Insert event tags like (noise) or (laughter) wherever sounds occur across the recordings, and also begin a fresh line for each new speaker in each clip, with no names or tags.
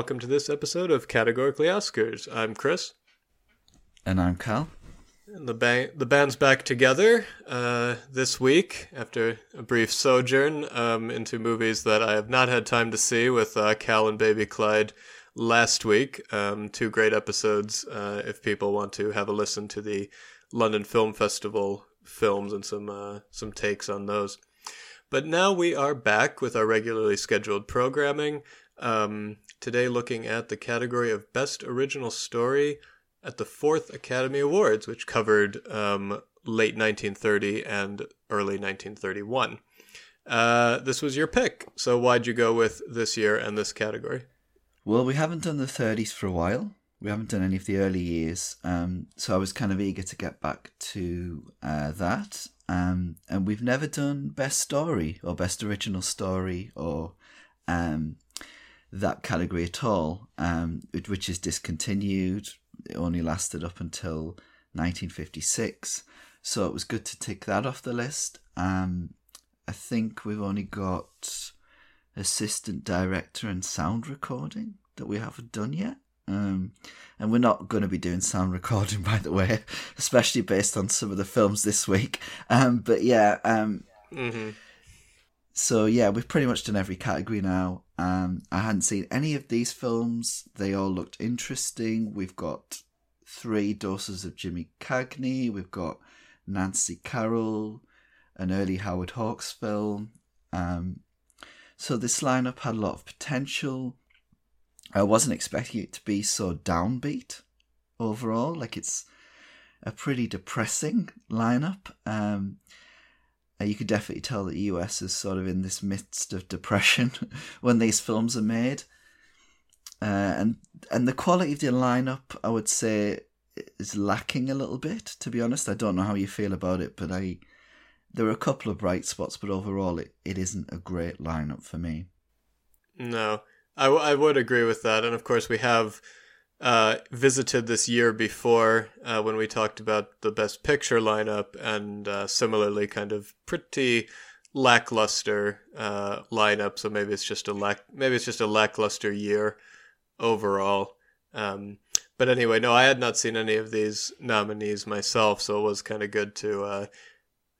Welcome to this episode of Categorically Oscars. I'm Chris.
And I'm Cal.
And the band, the band's back together uh, this week after a brief sojourn um, into movies that I have not had time to see with uh, Cal and Baby Clyde last week. Um, two great episodes uh, if people want to have a listen to the London Film Festival films and some uh, some takes on those. But now we are back with our regularly scheduled programming. Um, today, looking at the category of Best Original Story at the Fourth Academy Awards, which covered um, late 1930 and early 1931. Uh, this was your pick, so why'd you go with this year and this category?
Well, we haven't done the 30s for a while. We haven't done any of the early years, um, so I was kind of eager to get back to uh, that. Um, and we've never done best story or best original story or um, that category at all, um, which is discontinued. It only lasted up until 1956, so it was good to tick that off the list. Um, I think we've only got assistant director and sound recording that we haven't done yet. Um, and we're not going to be doing sound recording, (laughs) by the way, especially based on some of the films this week. Um, but yeah, um,
mm-hmm.
so yeah, we've pretty much done every category now. Um, I hadn't seen any of these films. They all looked interesting. We've got three doses of Jimmy Cagney. We've got Nancy Carroll, an early Howard Hawks film. Um, so this lineup had a lot of potential. I wasn't expecting it to be so downbeat overall. Like it's a pretty depressing lineup. Um, you could definitely tell that the US is sort of in this midst of depression (laughs) when these films are made. Uh, and and the quality of the lineup, I would say, is lacking a little bit. To be honest, I don't know how you feel about it, but I there are a couple of bright spots, but overall, it, it isn't a great lineup for me.
No, I, w- I would agree with that. And of course, we have uh, visited this year before uh, when we talked about the Best Picture lineup, and uh, similarly, kind of pretty lackluster uh, lineup. So maybe it's just a lack, maybe it's just a lackluster year overall. Um, but anyway, no, I had not seen any of these nominees myself, so it was kind of good to uh,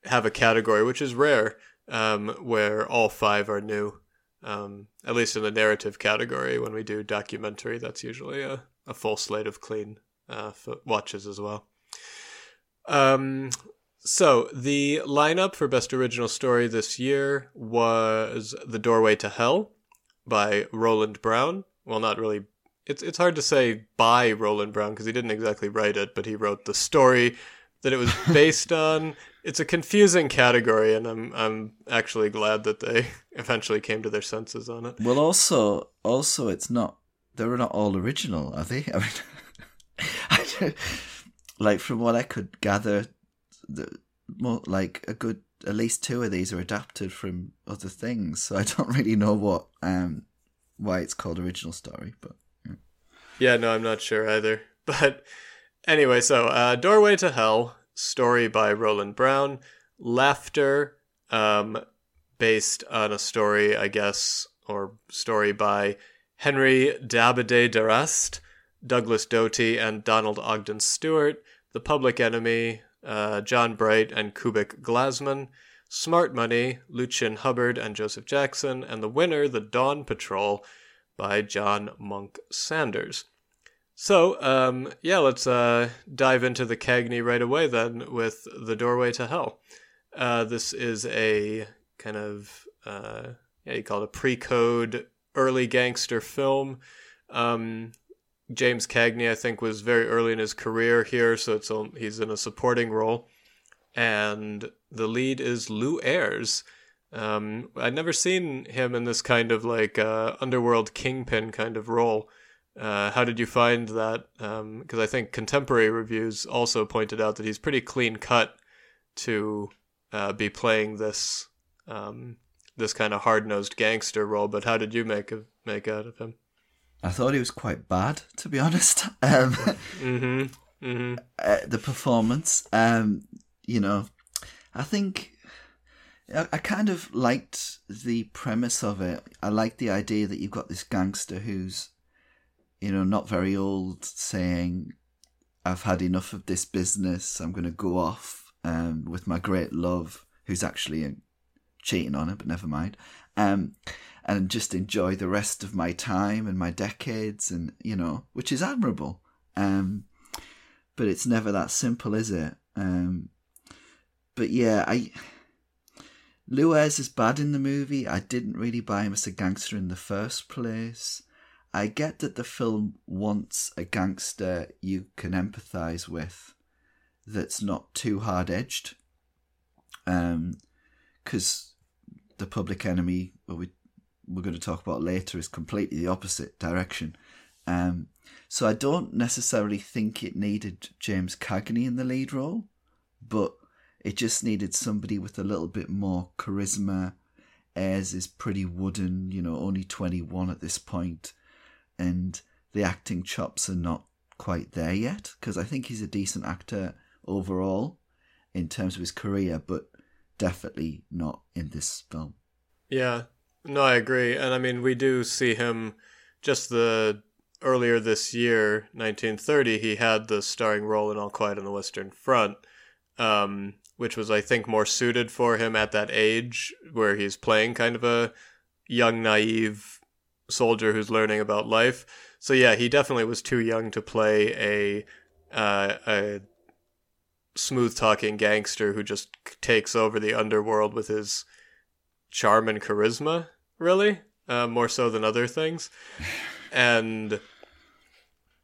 have a category, which is rare, um, where all five are new. Um, at least in the narrative category, when we do documentary, that's usually a, a full slate of clean uh, watches as well. Um, so the lineup for best original story this year was "The Doorway to Hell" by Roland Brown. Well, not really. It's it's hard to say by Roland Brown because he didn't exactly write it, but he wrote the story that it was (laughs) based on it's a confusing category, and I'm I'm actually glad that they (laughs) eventually came to their senses on it.
Well, also also it's not they're not all original, are they? (laughs) I mean, (laughs) like from what I could gather, the more like a good at least two of these are adapted from other things. So I don't (laughs) really know what um why it's called original story, but
yeah, yeah no, I'm not sure either. But anyway, so uh, Doorway to Hell story by Roland Brown, Laughter, um, based on a story, I guess, or story by Henry d'Abbadie d'Arrast, Douglas Doughty, and Donald Ogden Stewart, The Public Enemy, uh, John Bright and Kubec Glasmon, Smart Money, Lucien Hubbard and Joseph Jackson, and the winner, The Dawn Patrol, by John Monk Saunders. So, um, yeah, let's uh, dive into the Cagney right away then with The Doorway to Hell. Uh, this is a kind of, uh, yeah, you call it a pre code early gangster film. Um, James Cagney, I think, was very early in his career here, so it's he's in a supporting role. And the lead is Lew Ayres. Um, I'd never seen him in this kind of like uh, underworld kingpin kind of role. Uh, how did you find that? Because um, I think contemporary reviews also pointed out that he's pretty clean cut to uh, be playing this um, this kind of hard nosed gangster role. But how did you make of, make out of him?
I thought he was quite bad, to be honest. (laughs) Um,
mm-hmm. Mm-hmm.
Uh, the performance, um, you know, I think I, I kind of liked the premise of it. I like the idea that you've got this gangster who's, you know, not very old, saying, "I've had enough of this business. I'm going to go off um, with my great love, who's actually cheating on her, but never mind." Um, and just enjoy the rest of my time and my decades, and you know, which is admirable. Um, but it's never that simple, is it? Um, but yeah, I Luez is bad in the movie. I didn't really buy him as a gangster in the first place. I get that the film wants a gangster you can empathize with that's not too hard edged. Um, because the public enemy, what we we're going to talk about later, is completely the opposite direction. Um, so I don't necessarily think it needed James Cagney in the lead role, but it just needed somebody with a little bit more charisma. Ayres is pretty wooden, you know, only 21 at this point, and the acting chops are not quite there yet because I think he's a decent actor overall in terms of his career, but definitely not in this film.
Yeah, no, I agree. And I mean, we do see him just the earlier this year, 1930, he had the starring role in All Quiet on the Western Front. Um, which was I think more suited for him at that age where he's playing kind of a young naive soldier who's learning about life. So yeah, he definitely was too young to play a uh, a smooth talking gangster who just takes over the underworld with his charm and charisma, really, uh, more so than other things. (laughs) And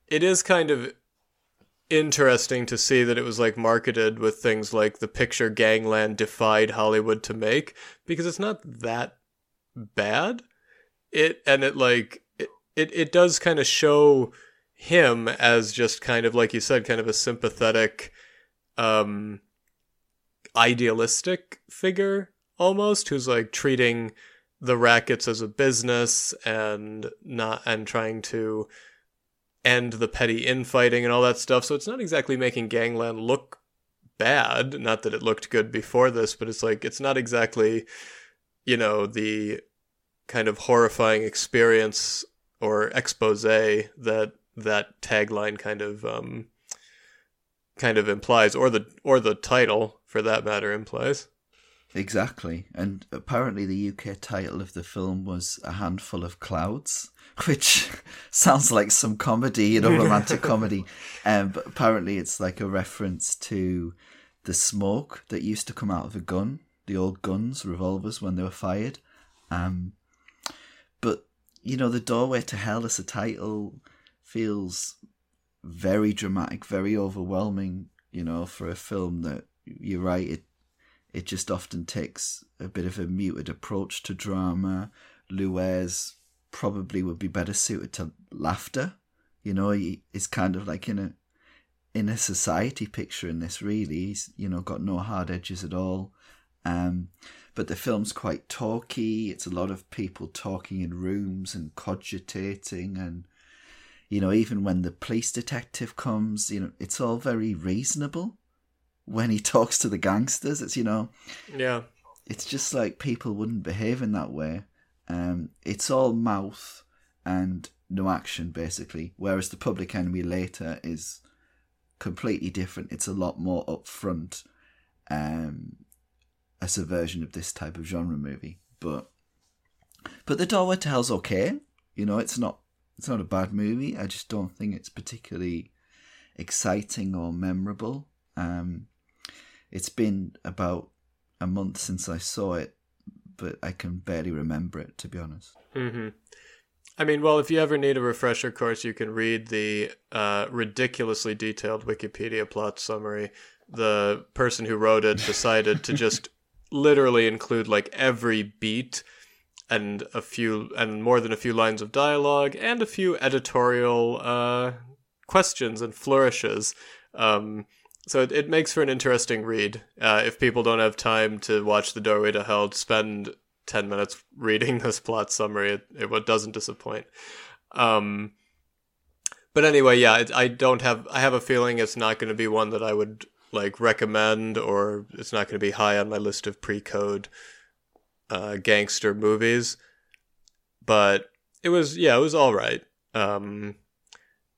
it is kind of interesting to see that it was like marketed with things like the picture Gangland defied Hollywood to make because it's not that bad. It and it like it it, it does kind of show him as just kind of like you said kind of a sympathetic um idealistic figure almost who's like treating the rackets as a business and not and trying to end the petty infighting and all that stuff. So it's not exactly making Gangland look bad. Not that it looked good before this, but it's like it's not exactly, you know, the kind of horrifying experience or expose that that tagline kind of um, kind of implies, or the or the title for that matter implies.
Exactly, and apparently the UK title of the film was A Handful of Clouds, which (laughs) sounds like some comedy, you know, romantic (laughs) comedy. Um, but apparently, it's like a reference to the smoke that used to come out of a gun, the old guns, revolvers, when they were fired. Um, but you know, the doorway to hell as a title feels very dramatic, very overwhelming. You know, for a film that you're right, it it just often takes a bit of a muted approach to drama. Luez probably would be better suited to laughter. You know, he is kind of like in a in a society picture in this. Really, he's you know got no hard edges at all. Um, but the film's quite talky. It's a lot of people talking in rooms and cogitating, and you know, even when the police detective comes, you know, it's all very reasonable. When he (laughs) talks to the gangsters, it's you know,
yeah,
it's just like people wouldn't behave in that way. Um, it's all mouth and no action, basically. Whereas the Public Enemy later is completely different. It's a lot more upfront, um, as a version of this type of genre movie. But but the Doorway to Hell's okay. You know, it's not it's not a bad movie. I just don't think it's particularly exciting or memorable. Um, it's been about a month since I saw it, but I can barely remember it to be honest.
Mm-hmm. I mean, well, if you ever need a refresher course, you can read the uh, ridiculously detailed Wikipedia plot summary. The person who wrote it decided to just (laughs) literally include like every beat and a few and more than a few lines of dialogue and a few editorial uh, questions and flourishes. Um, so it, it makes for an interesting read. Uh, if people don't have time to watch The Doorway to Hell, spend 10 minutes reading (laughs) this plot summary. It, it doesn't disappoint. Um, but anyway, yeah, it, I don't have, I have a feeling it's not going to be one that I would like recommend or it's not going to be high on my list of pre-code uh, gangster movies, but it was yeah, it was all right. Um,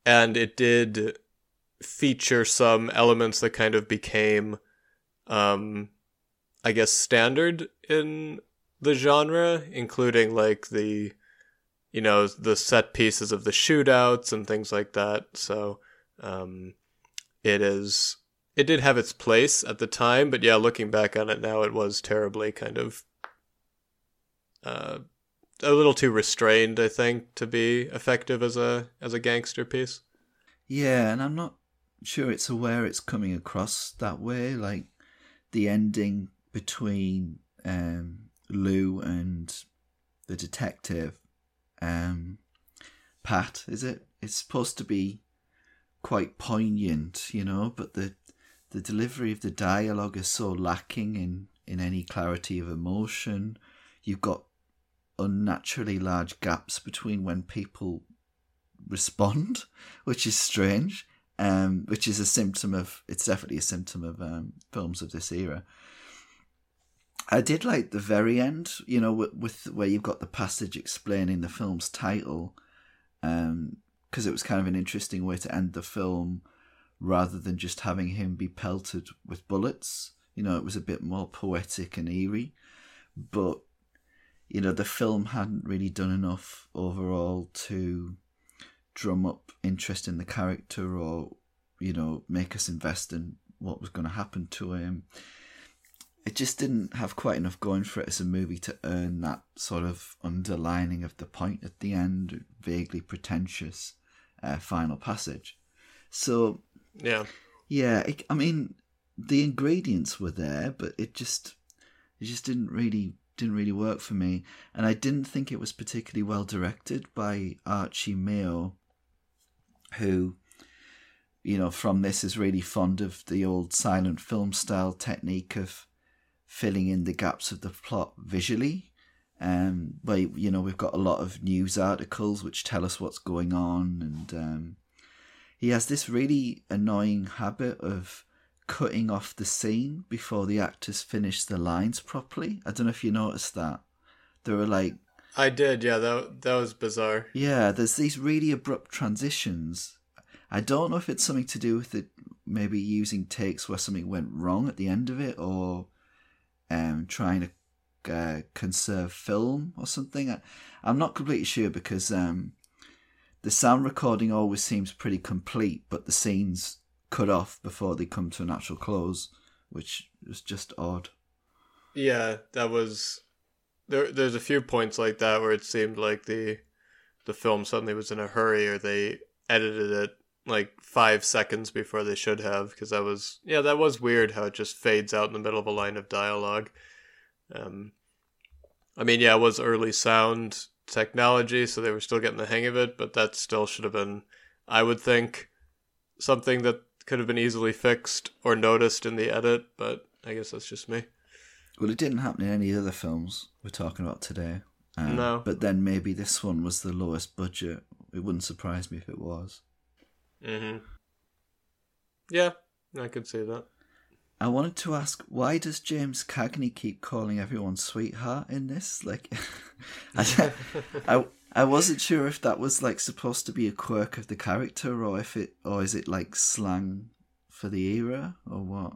and it did feature some elements that kind of became, um, I guess, standard in the genre, including like the, you know, the set pieces of the shootouts and things like that. So, um, it is. It did have its place at the time, but yeah, looking back on it now, it was terribly kind of uh, a little too restrained, I think, to be effective as a as a gangster piece.
Yeah, and I'm not sure it's aware it's coming across that way. Like the ending between um, Lou and the detective, um, Pat, is it? It's supposed to be quite poignant, you know, but the the delivery of the dialogue is so lacking in in any clarity of emotion. You've got unnaturally large gaps between when people respond, (laughs) which is strange. Um, which is a symptom of it's definitely a symptom of um, films of this era. I did like the very end, you know, with, with where you've got the passage explaining the film's title, because um, it was kind of an interesting way to end the film, rather than just having him be pelted with bullets. You know, it was a bit more poetic and eerie, but you know, the film hadn't really done enough overall to drum up interest in the character or, you know, make us invest in what was going to happen to him. It just didn't have quite enough going for it as a movie to earn that sort of underlining of the point at the end, vaguely pretentious uh, final passage. So,
yeah,
yeah. It, I mean, the ingredients were there, but it just, it just didn't really didn't really work for me, and I didn't think it was particularly well directed by Archie Mayo, who, you know, from this is really fond of the old silent film style technique of filling in the gaps of the plot visually. Um, where you know we've got a lot of news articles which tell us what's going on, and um, he has this really annoying habit of cutting off the scene before the actors finish the lines properly. I don't know if you noticed that. There were like
I did, yeah, that that was bizarre.
Yeah, there's these really abrupt transitions. I don't know if it's something to do with it maybe using takes where something went wrong at the end of it or um trying to uh, conserve film or something. I, I'm not completely sure because um the sound recording always seems pretty complete, but the scenes cut off before they come to a natural close, which is just odd.
Yeah, that was there. There's a few points like that where it seemed like the the film suddenly was in a hurry, or they edited it like five seconds before they should have, because that was yeah, that was weird how it just fades out in the middle of a line of dialogue. Um, I mean, yeah, it was early sound technology, so they were still getting the hang of it, but that still should have been, I would think, something that could have been easily fixed or noticed in the edit, but I guess that's just me.
Well, it didn't happen in any other films we're talking about today.
Um, no.
But then maybe this one was the lowest budget. It wouldn't surprise me if it was.
Mm-hmm. Yeah, I could see that.
I wanted to ask, why does James Cagney keep calling everyone sweetheart in this? Like, (laughs) I, I, I wasn't sure if that was like supposed to be a quirk of the character or if it or is it like slang for the era or what?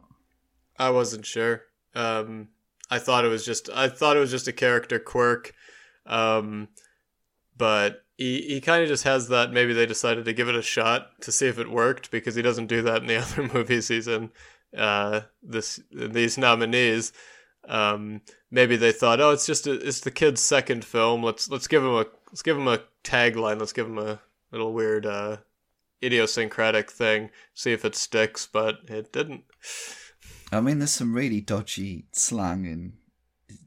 I wasn't sure. Um, I thought it was just I thought it was just a character quirk. Um, but he he kind of just has that. Maybe they decided to give it a shot to see if it worked because he doesn't do that in the (laughs) other movies he's in. Uh, this these nominees. Um, maybe they thought, oh, it's just a, it's the kid's second film. Let's let's give him a let's give him a tagline. Let's give him a little weird uh, idiosyncratic thing. See if it sticks, but it didn't.
I mean, there's some really dodgy slang in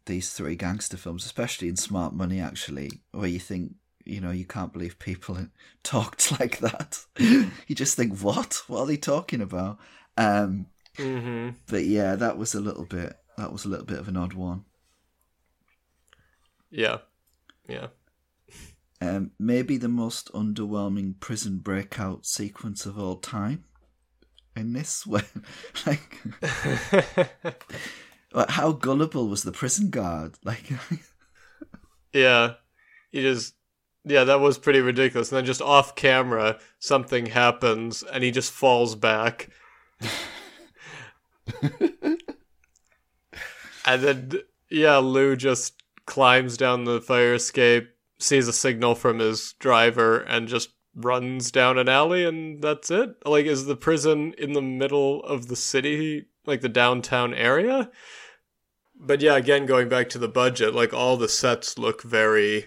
these three gangster films, especially in Smart Money, actually, where you think, you know, you can't believe people (laughs) talked like that. you just think, what? What are they talking about? Um,
mm-hmm.
But yeah, that was a little bit. That was a little bit of an odd one.
Yeah, yeah.
Um, maybe the most underwhelming prison breakout sequence of all time. In this, (laughs) when like, (laughs) Like, how gullible was the prison guard? Like, (laughs)
Yeah. He just yeah, that was pretty ridiculous. And then just off camera, something happens and he just falls back. And then yeah, Lou just climbs down the fire escape, sees a signal from his driver and just runs down an alley and that's it. Like is the prison in the middle of the city, like the downtown area? But yeah, again going back to the budget, like all the sets look very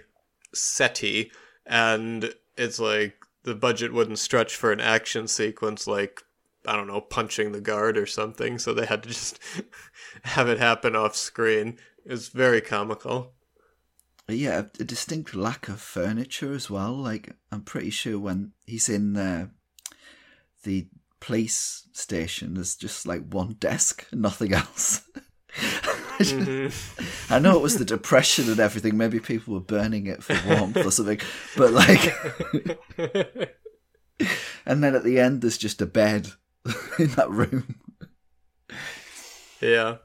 setty and it's like the budget wouldn't stretch for an action sequence like I don't know, punching the guard or something, so they had to just (laughs) have it happen off screen. is very comical.
yeah, a, distinct lack of furniture as well. Like, I'm pretty sure when he's in uh, the police station, there's just like one desk, (laughs) nothing else. (laughs)
Mhm.
I know it was the depression and everything. Maybe people were burning it for warmth or something. But like, (laughs) and then at the end, there's just a bed in that room.
yeah.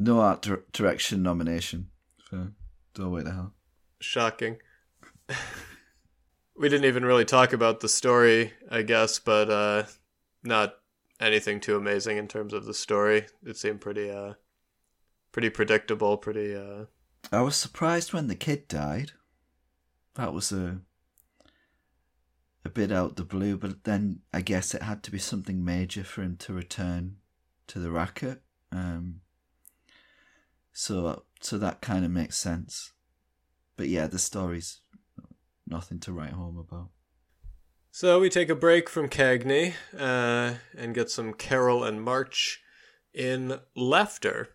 No art dir- direction nomination for Doorway to Hell.
Shocking. we didn't even really talk about the story, I guess, but uh not anything too amazing in terms of the story. It seemed pretty uh pretty predictable, pretty uh
I was surprised when the kid died. That was a a bit out the blue, but then I guess it had to be something major for him to return to the racket. Um, so so that kind of makes sense. But yeah, the story's nothing to write home about.
So we take a break from Cagney uh, and get some Carroll and March in laughter.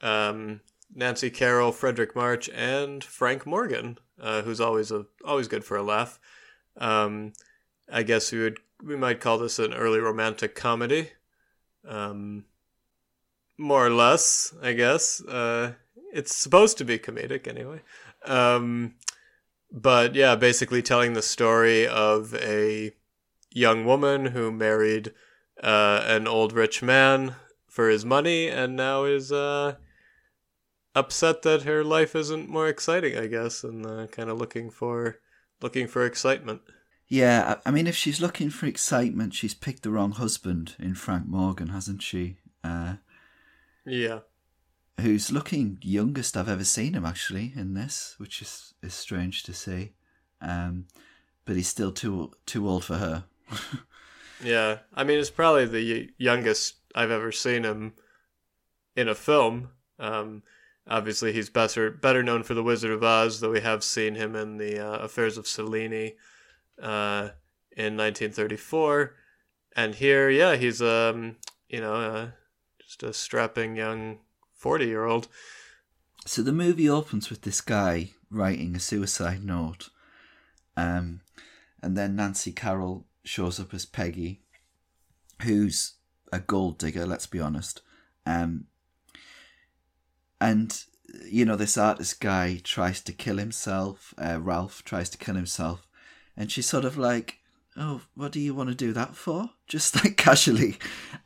Um, Nancy Carroll, Fredric March, and Frank Morgan, uh, who's always a always good for a laugh. Um, I guess we would we might call this an early romantic comedy, um, more or less. I guess uh, it's supposed to be comedic anyway. Um, but yeah, basically telling the story of a young woman who married uh, an old rich man for his money and now is uh, upset that her life isn't more exciting, I guess, and uh, kind of looking for looking for excitement.
Yeah, I mean, if she's looking for excitement, she's picked the wrong husband in Frank Morgan, hasn't she? Uh,
Yeah,
who's looking youngest I've ever seen him actually in this, which is is strange to see. Um, but he's still too too old for her. (laughs)
yeah. I mean, it's probably the youngest I've ever seen him in a film. Um, obviously, he's better better known for The Wizard of Oz, though we have seen him in the uh, Affairs of Cellini uh, in 1934. And here, yeah, he's um, you know, uh, just a strapping young 40 year old.
So the movie opens with this guy writing a suicide note, um, and then Nancy Carroll shows up as Peggy, who's a gold digger. Let's be honest. Um, and you know this artist guy tries to kill himself. Uh, Ralph tries to kill himself, and she's sort of like, "Oh, what do you want to do that for?" Just (laughs) like casually,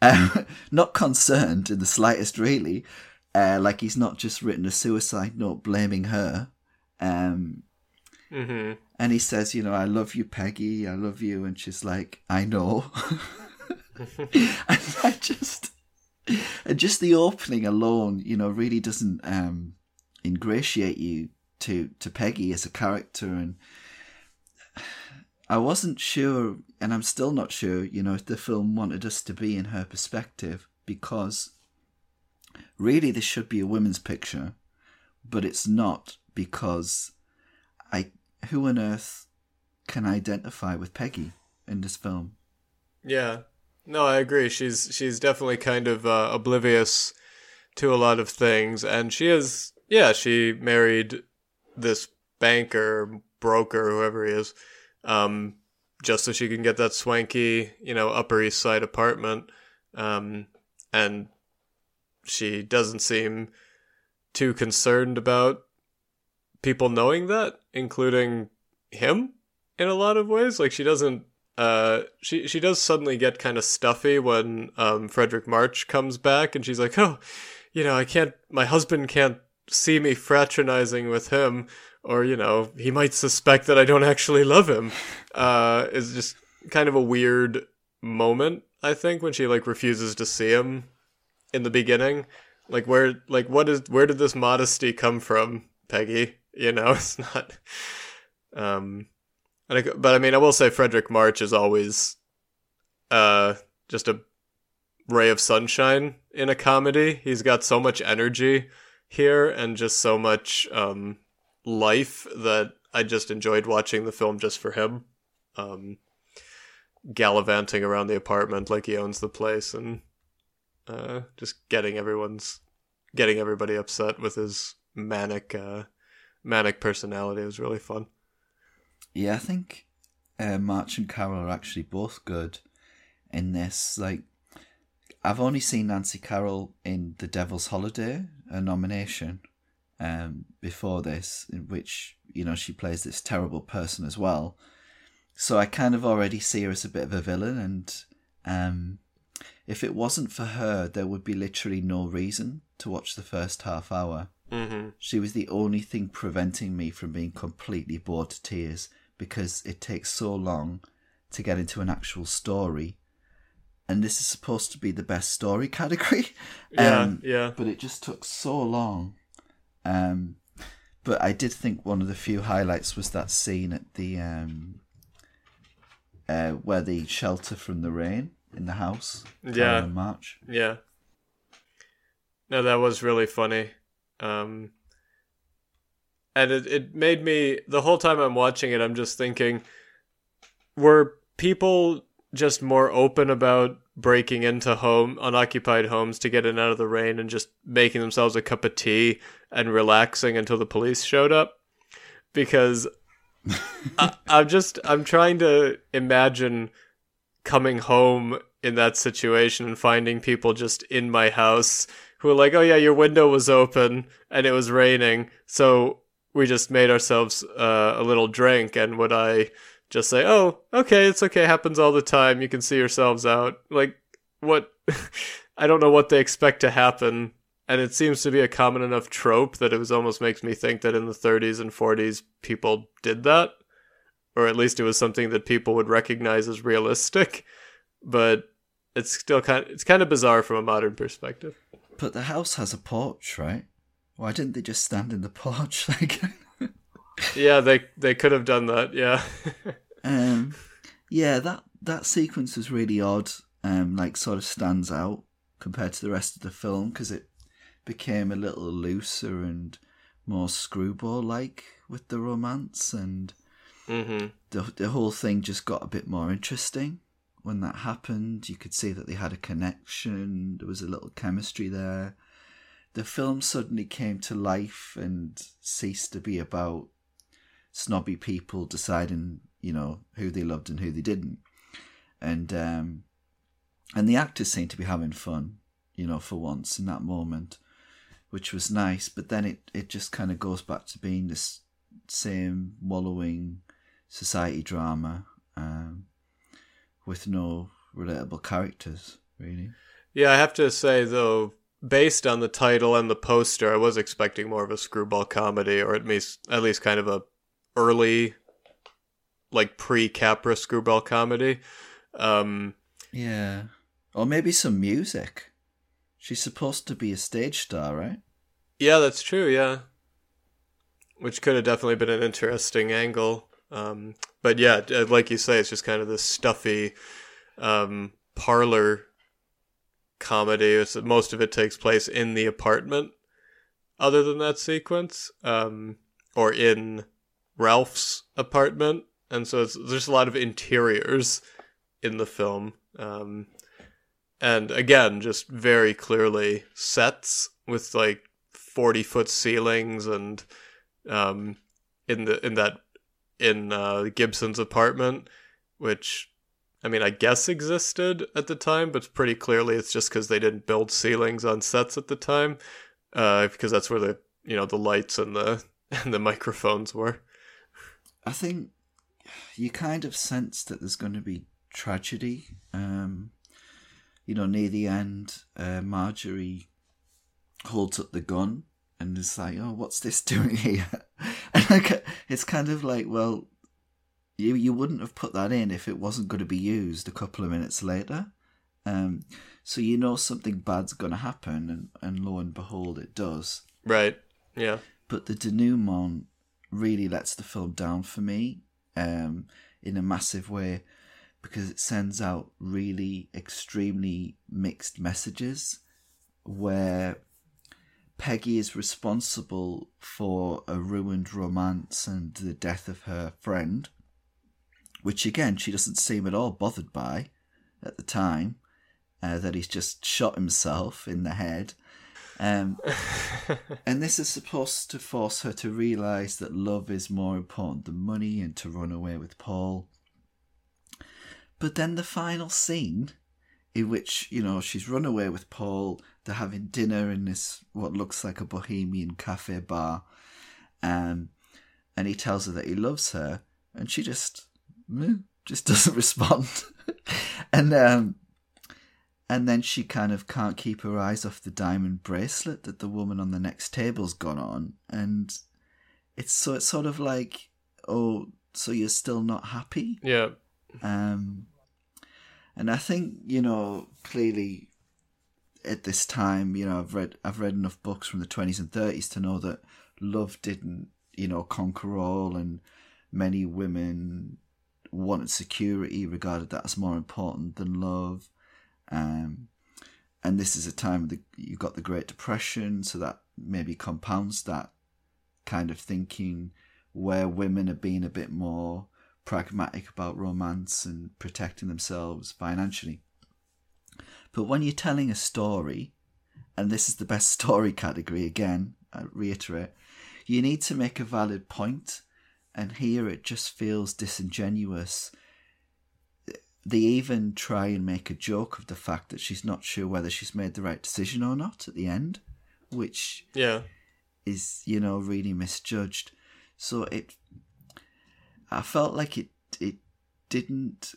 um, not concerned in the slightest, really. Uh, like he's not just written a suicide note blaming her. Um,
hmm
and he says, you know, I love you, Peggy. I love you. And she's like, I know. (laughs) and I just, and just the opening alone, you know, really doesn't um, ingratiate you to to Peggy as a character. And I wasn't sure, and I'm still not sure, you know, if the film wanted us to be in her perspective because really this should be a women's picture, but it's not because I who on earth can identify with Peggy in this film?
Yeah. No, I agree. She's she's definitely kind of uh, oblivious to a lot of things, and she is. Yeah, she married this banker, broker, whoever he is, um, just so she can get that swanky, you know, Upper East Side apartment, um, and she doesn't seem too concerned about people knowing that, including him in a lot of ways. Like she doesn't uh, she she does suddenly get kind of stuffy when um, Fredric March comes back, and she's like, "Oh, you know, I can't. My husband can't see me fraternizing with him, or you know, he might suspect that I don't actually love him." Uh, it's just kind of a weird moment, I think, when she like refuses to see him in the beginning. Like where, like what is, where did this modesty come from, Peggy? You know, (laughs) it's not. Um, I, but I mean, I will say Fredric March is always, uh, just a ray of sunshine in a comedy. He's got so much energy here and just so much um, life that I just enjoyed watching the film just for him. Um, gallivanting around the apartment like he owns the place and uh, just getting everyone's getting everybody upset with his manic uh, manic personality was really fun.
Yeah, I think uh, March and Carroll are actually both good in this. Like, I've only seen Nancy Carroll in The Devil's Holiday, a nomination, um, before this, in which you know she plays this terrible person as well. So I kind of already see her as a bit of a villain, and um, if it wasn't for her, there would be literally no reason to watch the first half hour.
Mm-hmm.
She was the only thing preventing me from being completely bored to tears because it takes so long to get into an actual story. And this is supposed to be the best story (laughs) category.
Yeah,
Um,
yeah.
But it just took so long. Um, but I did think one of the few highlights was that scene at the um, uh, where they shelter from the rain in the house.
Yeah.
and March.
Yeah. No, that was really funny. Um, and it, it made me, the whole time I'm watching it, I'm just thinking, were people just more open about breaking into home, unoccupied homes to get in out of the rain and just making themselves a cup of tea and relaxing until the police showed up? Because (laughs) I, I'm just, I'm trying to imagine coming home in that situation and finding people just in my house who are like, "Oh yeah, your window was open and it was raining, so we just made ourselves uh, a little drink." And would I just say, "Oh, okay, it's okay, happens all the time. You can see yourselves out." Like, what? (laughs) I don't know what they expect to happen, and it seems to be a common enough trope that it was almost makes me think that in the 30s and 40s people did that, or at least it was something that people would recognize as realistic. But it's still kind of, it's kind of bizarre from a modern perspective.
But the house has a porch, right? Why didn't they just stand in the porch? (laughs) Like,
Yeah, they they could have done that. Yeah.
um, yeah, that that sequence was really odd. Um, like sort of stands out compared to the rest of the film because it became a little looser and more screwball like with the romance, and
mhm.
the the whole thing just got a bit more interesting when that happened. You could see that they had a connection. There was a little chemistry there. The film suddenly came to life and ceased to be about snobby people deciding, you know, who they loved and who they didn't. And um, and the actors seemed to be having fun, you know, for once in that moment, which was nice. But then it it just kind of goes back to being this same wallowing society drama um, with no relatable characters, really.
Yeah, I have to say though, based on the title and the poster, I was expecting more of a screwball comedy, or at least at least kind of a early, like pre Capra screwball comedy. Um,
Yeah. Or maybe some music. She's supposed to be a stage star, right?
yeah, that's true. Yeah, which could have definitely been an interesting angle. Um, but yeah, uh, like you say, it's just kind of this stuffy um, parlor comedy. It's, most of it takes place in the apartment, other than that sequence, um, or in Ralph's apartment, and so there's a lot of interiors in the film. Um, and again, just very clearly sets with like forty foot ceilings and um, in the in that in uh, Gibson's apartment, which I mean I guess existed at the time, but pretty clearly it's just because they didn't build ceilings on sets at the time, uh, because that's where the you know the lights and the (laughs) and the microphones were.
I think you kind of sense that there's going to be tragedy. Um, you know, near the end, uh, Marjorie holds up the gun and is like, "Oh, what's this (laughs) doing here?" and like, it's kind of like, well, you you wouldn't have put that in if it wasn't going to be used a couple of minutes later. Um, so you know something bad's going to happen, and, and lo and behold, it does.
Right. Yeah.
But the denouement really lets the film down for me um, in a massive way because it sends out really extremely mixed messages where Peggy is responsible for a ruined romance and the death of her friend, which again she doesn't seem at all bothered by at the time. Uh, that he's just shot himself in the head. Um, (laughs) and this is supposed to force her to realize that love is more important than money and to run away with Paul. But then the final scene, in which, you know, she's run away with Paul, they're having dinner in this, what looks like a bohemian cafe bar, um, and he tells her that he loves her, and she just, just (laughs) doesn't respond. (laughs) and um, and then she kind of can't keep her eyes off the diamond bracelet that the woman on the next table's got on. And it's so it's sort of like oh so you're still not happy?
Yeah.
Um and i think you know clearly at this time you know i've read i've read enough books from the 20s and 30s to know that love didn't you know conquer all and many women wanted security regarded that as more important than love um, and this is a time that you've got the Great Depression, so that maybe compounds that kind of thinking where women are being a bit more pragmatic about romance and protecting themselves financially. But when you're telling a story, and this is the best (laughs) story category again, I reiterate, you need to make a valid point, and here it just feels disingenuous they even try and make a joke of the fact that she's not sure whether she's made the right decision or not at the end, which
yeah
is you know really misjudged. So it, I felt like it it didn't.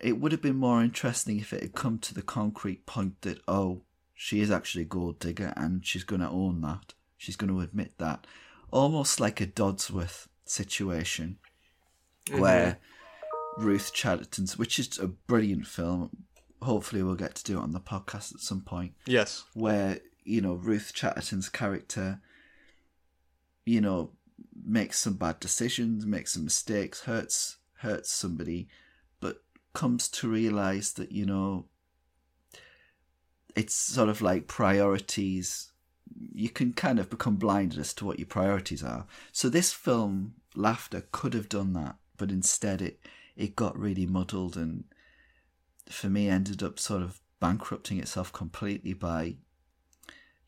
It would have been more interesting if it had come to the concrete point that oh she is actually a gold digger and she's going to own that. She's going to admit that, almost like a Dodsworth situation, mm-hmm. where Ruth Chatterton's, which is a brilliant film. Hopefully, we'll get to do it on the podcast at some point.
Yes.
Where, you know, Ruth Chatterton's character, you know, makes some bad decisions, makes some mistakes, hurts hurts somebody, but comes to realize that, you know, it's sort of like priorities. You can kind of become blinded as to what your priorities are. So this film, Laughter, could have done that, but instead it it got really muddled and for me ended up sort of bankrupting itself completely by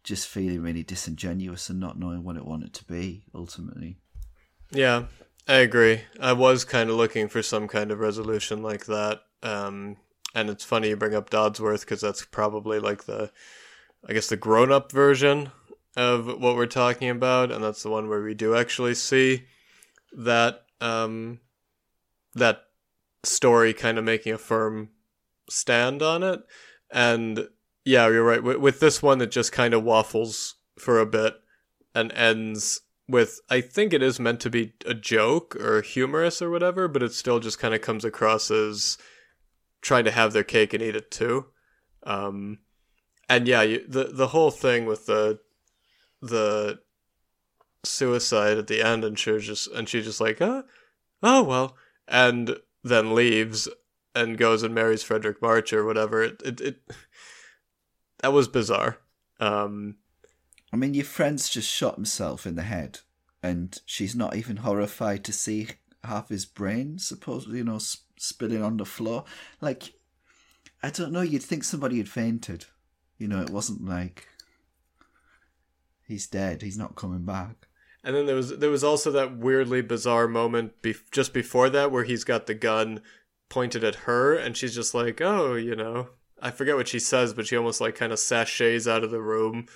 just feeling really disingenuous and not knowing what it wanted to be ultimately.
Yeah, I agree. I was kind of looking for some kind of resolution like that. Um, and it's funny you bring up Dodsworth because that's probably like the, I guess, the grown up version of what we're talking about. And that's the one where we do actually see that, um, that story kind of making a firm stand on it. And yeah, you're right. With, with this one, it just kind of waffles for a bit and ends with I think it is meant to be a joke or humorous or whatever, but it still just kind of comes across as trying to have their cake and eat it too. Um, and yeah, you, the the whole thing with the the suicide at the end, and she was just and she's just like, oh, oh well, and then leaves and goes and marries Fredric March or whatever. It it, it that was bizarre. Um,
I mean, your friend's just shot himself in the head, and she's not even horrified to see half his brain, supposedly, you know, sp- spilling on the floor. Like, I don't know. You'd think somebody had fainted. You know, it wasn't like he's dead. He's not coming back.
And then there was there was also that weirdly bizarre moment be- just before that where he's got the gun pointed at her and she's just like, "Oh, you know, I forget what she says, but she almost like kind of sachets out of the room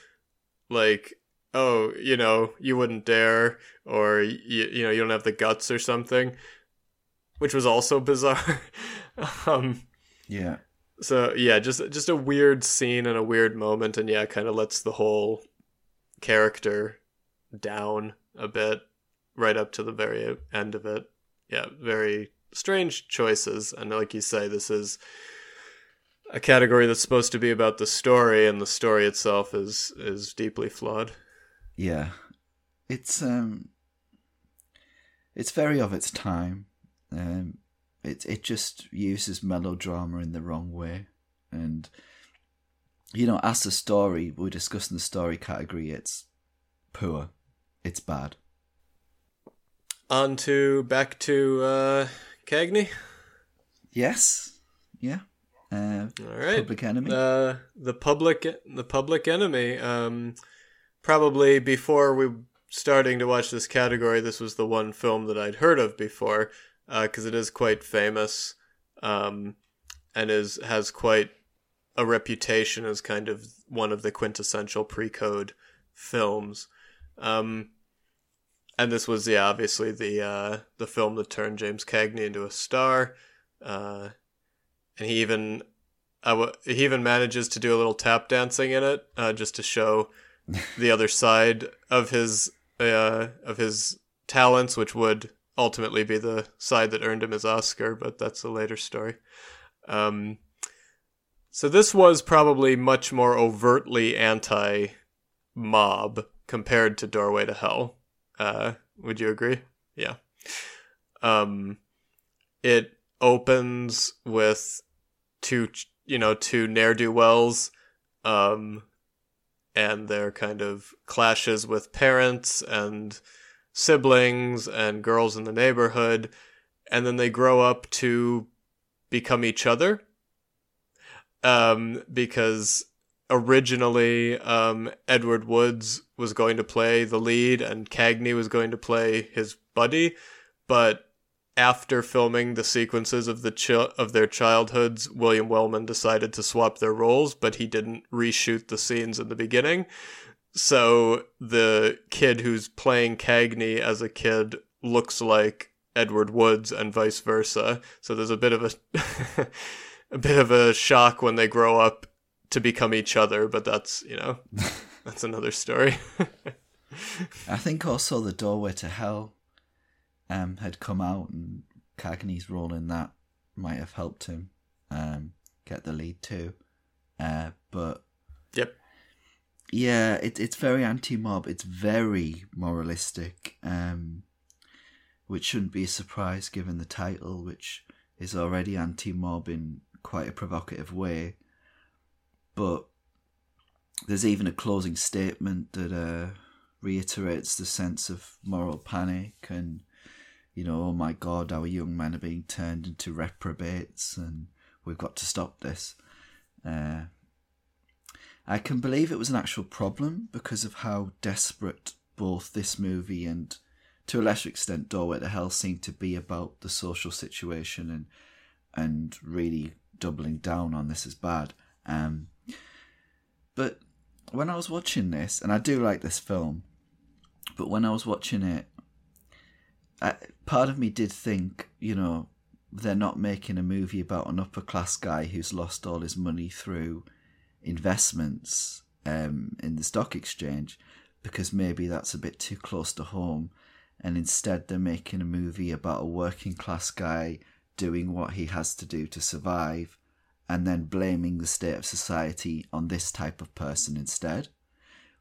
like, "Oh, you know, you wouldn't dare or you, you know, you don't have the guts or something." which was also bizarre. (laughs) um,
Yeah.
so yeah, just just a weird scene and a weird moment, and yeah, kind of lets the whole character down a bit right up to the very end of it. Yeah, very strange choices, and like you say, this is a category that's supposed to be about the story, and the story itself is is deeply flawed.
Yeah. It's um it's very of its time. Um it it just uses melodrama in the wrong way. And you know, as a story, we're discussing the story category, it's poor. It's bad.
On to back to uh, Cagney.
Yes. Yeah. Uh,
All right.
Public Enemy.
Uh, the public, the public enemy. Um, probably before we starting to watch this category, this was the one film that I'd heard of before, because it is quite famous, um, and is has quite a reputation as kind of one of the quintessential pre-code films. Um, and this was, yeah, obviously the uh, the film that turned James Cagney into a star. Uh, and he even I w- he even manages to do a little tap dancing in it, uh, just to show the other (laughs) side of his uh, of his talents, which would ultimately be the side that earned him his Oscar, but that's a later story. Um, so this was probably much more overtly anti-mob compared to Doorway to Hell. Uh, would you agree? Yeah. Um, it opens with two, you know, two ne'er do wells, um, and their kind of clashes with parents and siblings and girls in the neighborhood, and then they grow up to become each other. Um, because originally, um, Edward Woods was going to play the lead and Cagney was going to play his buddy, but after filming the sequences of the chi- of their childhoods, William Wellman decided to swap their roles, but he didn't reshoot the scenes in the beginning. So the kid who's playing Cagney as a kid looks like Edward Woods and vice versa. So there's a bit of a (laughs) a bit of a shock when they grow up to become each other, but that's, you know, (laughs) that's another story.
I think also the doorway to hell um, had come out, and Cagney's role in that might have helped him um, get the lead too. Uh, but
yep.
yeah, it, it's very anti-mob. It's very moralistic, um, which shouldn't be a surprise given the title, which is already anti-mob in quite a provocative way. But there's even a closing statement that uh, reiterates the sense of moral panic and you know, oh my god, our young men are being turned into reprobates and we've got to stop this. Uh, I can believe it was an actual problem because of how desperate both this movie and, to a lesser extent, Doorway to Hell seemed to be about the social situation and and really doubling down on this is bad. Um, but when I was watching this, and I do like this film, but when I was watching it, I, part of me did think, you know, they're not making a movie about an upper class guy who's lost all his money through investments um, in the stock exchange because maybe that's a bit too close to home. And instead, they're making a movie about a working class guy doing what he has to do to survive and then blaming the state of society on this type of person instead,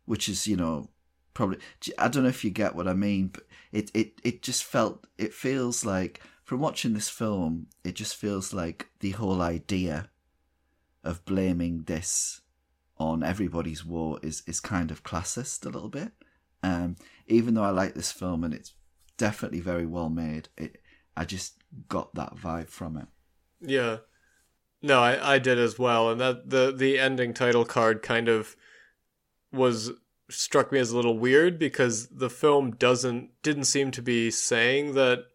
which is, you know, probably I don't know if you get what I mean, but it it it just felt it feels like from watching this film, it just feels like the whole idea of blaming this on everybody's war is is kind of classist a little bit. Um, even though I like this film and it's definitely very well made, it I just got that vibe from it.
Yeah. No, I, I did as well, and that the the ending title card kind of was struck me as a little weird because the film doesn't didn't seem to be saying that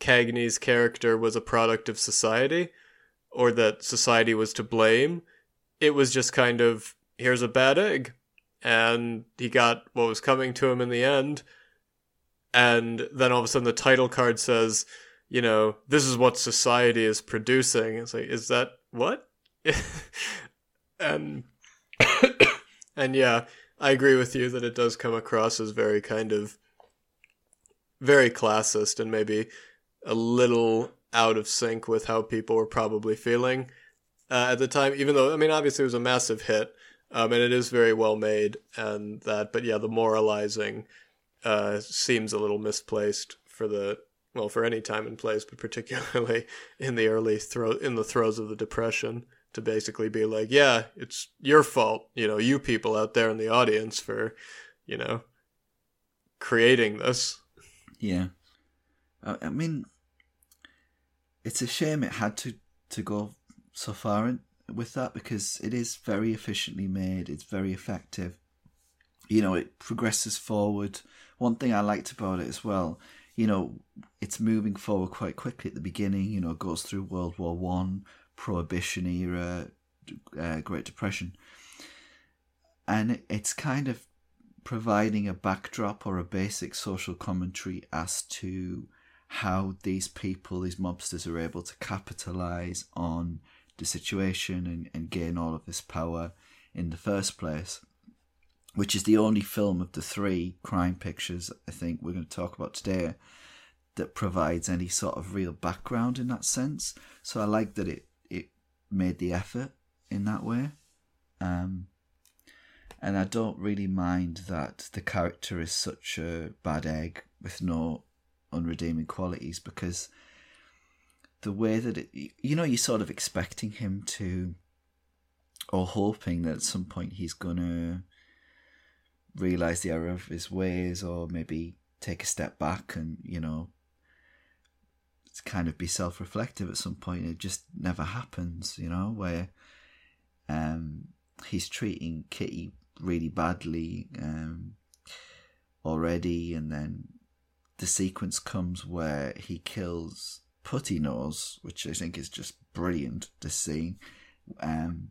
Cagney's character was a product of society or that society was to blame. It was just kind of here's a bad egg and he got what was coming to him in the end. And then all of a sudden the title card says you know, this is what society is producing. It's like, is that what? (laughs) and (coughs) and yeah, I agree with you that it does come across as very kind of very classist and maybe a little out of sync with how people were probably feeling uh, at the time. Even though, I mean, obviously it was a massive hit, um, and it is very well made, and that. But yeah, the moralizing uh, seems a little misplaced for the well for any time and place, but particularly (laughs) in the early throw in the throes of the depression to basically be like, yeah, it's your fault, you know, you people out there in the audience for, you know, creating this.
Yeah, I mean, it's a shame it had to to go so far in, with that because it is very efficiently made. It's very effective. You know, it progresses forward. One thing I liked about it as well, you know, it's moving forward quite quickly at the beginning. You know, it goes through World War One, Prohibition era, uh, Great Depression, and it's kind of providing a backdrop or a basic social commentary as to how these people, these mobsters, are able to capitalize on the situation and, and gain all of this power in the first place. Which is the only film of the three crime pictures I think we're going to talk about today that provides any sort of real background in that sense. So I like that it, it made the effort in that way. Um, and I don't really mind that the character is such a bad egg with no unredeeming qualities because the way that it, you know, you're sort of expecting him to, or hoping that at some point he's gonna realize the error of his ways, or maybe take a step back and you know, kind of be self-reflective at some point. It just never happens, you know, where um, he's treating Kitty really badly um, already, and then the sequence comes where he kills Putty Nose, which I think is just brilliant to see. Um,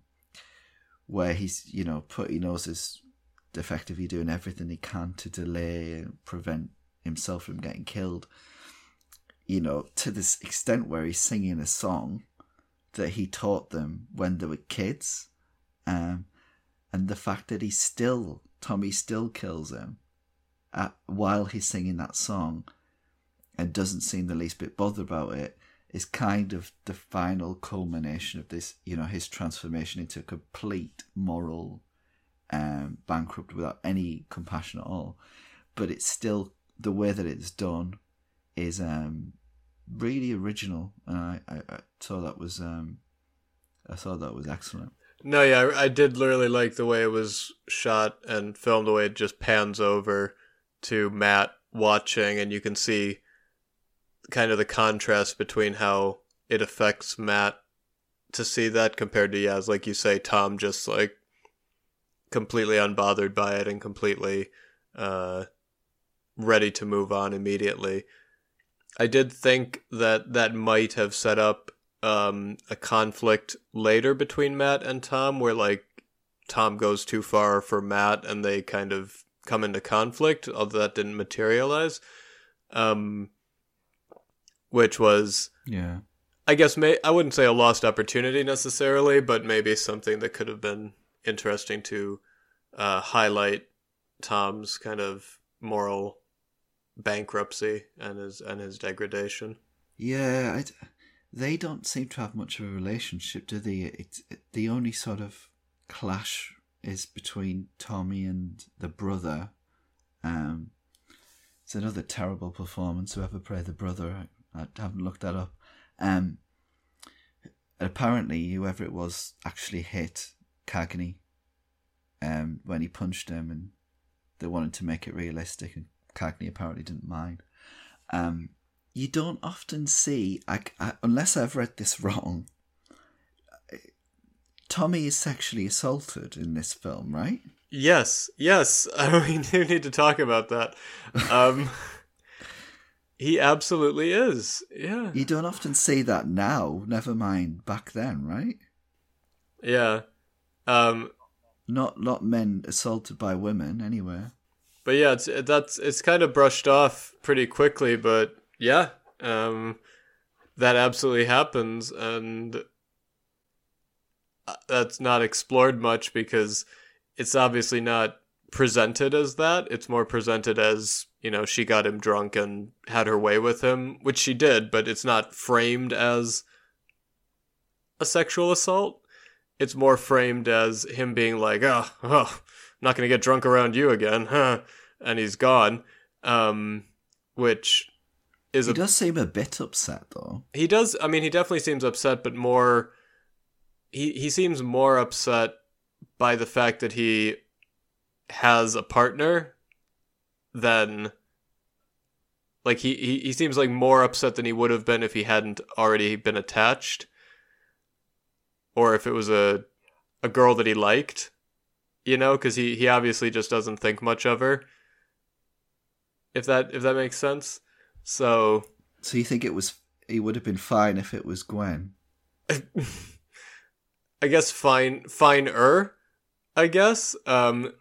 where he's, you know, Putty Nose is effectively doing everything he can to delay and prevent himself from getting killed. You know, to this extent where he's singing a song that he taught them when they were kids. Um, and the fact that he still, Tommy still kills him at, while he's singing that song and doesn't seem the least bit bothered about it is kind of the final culmination of this, you know, his transformation into a complete moral um, bankrupt without any compassion at all. But it's still the way that it's done is um, really original, and I, I, I thought that was um, I thought that was excellent.
No, yeah, I, did really like the way it was shot and filmed, the way it just pans over to Matt watching, and you can see kind of the contrast between how it affects Matt to see that compared to Yaz, like you say, Tom just like completely unbothered by it and completely uh, ready to move on immediately. I did think that that might have set up um, a conflict later between Matt and Tom, where like Tom goes too far for Matt and they kind of come into conflict, although that didn't materialize. Um, which was
yeah,
I guess may I wouldn't say a lost opportunity necessarily, but maybe something that could have been interesting to uh, highlight Tom's kind of moral bankruptcy and his and his degradation.
Yeah, I, they don't seem to have much of a relationship, do they? It, the only sort of clash is between Tommy and the brother. Um, it's another terrible performance. Whoever played the brother, I, I haven't looked that up. Um, apparently, whoever it was actually hit Cagney um, when he punched him, and they wanted to make it realistic, and Cagney apparently didn't mind. Um, you don't often see, I, I, unless I've read this (laughs) wrong, Tommy is sexually assaulted in this film, right?
Yes, yes. (laughs) we do need to talk about that. Um, (laughs) he absolutely is. Yeah.
You don't often see that now. Never mind back then, right?
Yeah. Um,
not not men assaulted by women anywhere.
But yeah, it's that's it's kind of brushed off pretty quickly. But yeah, um, that absolutely happens, and uh, that's not explored much because it's obviously not presented as that. It's more presented as, you know, she got him drunk and had her way with him, which she did, but it's not framed as a sexual assault. It's more framed as him being like, oh, oh I'm not going to get drunk around you again, huh? And he's gone. Um, which is
He
a
does seem a bit upset though.
he does. I mean, he definitely seems upset, but more. He he seems more upset by the fact that he has a partner than. Like he, he, he seems like more upset than he would have been if he hadn't already been attached, or if it was a a girl that he liked, you know, because he, he obviously just doesn't think much of her. If that if that makes sense, so
So you think it was he would have been fine if it was Gwen? (laughs)
I guess fine finer, I guess. Um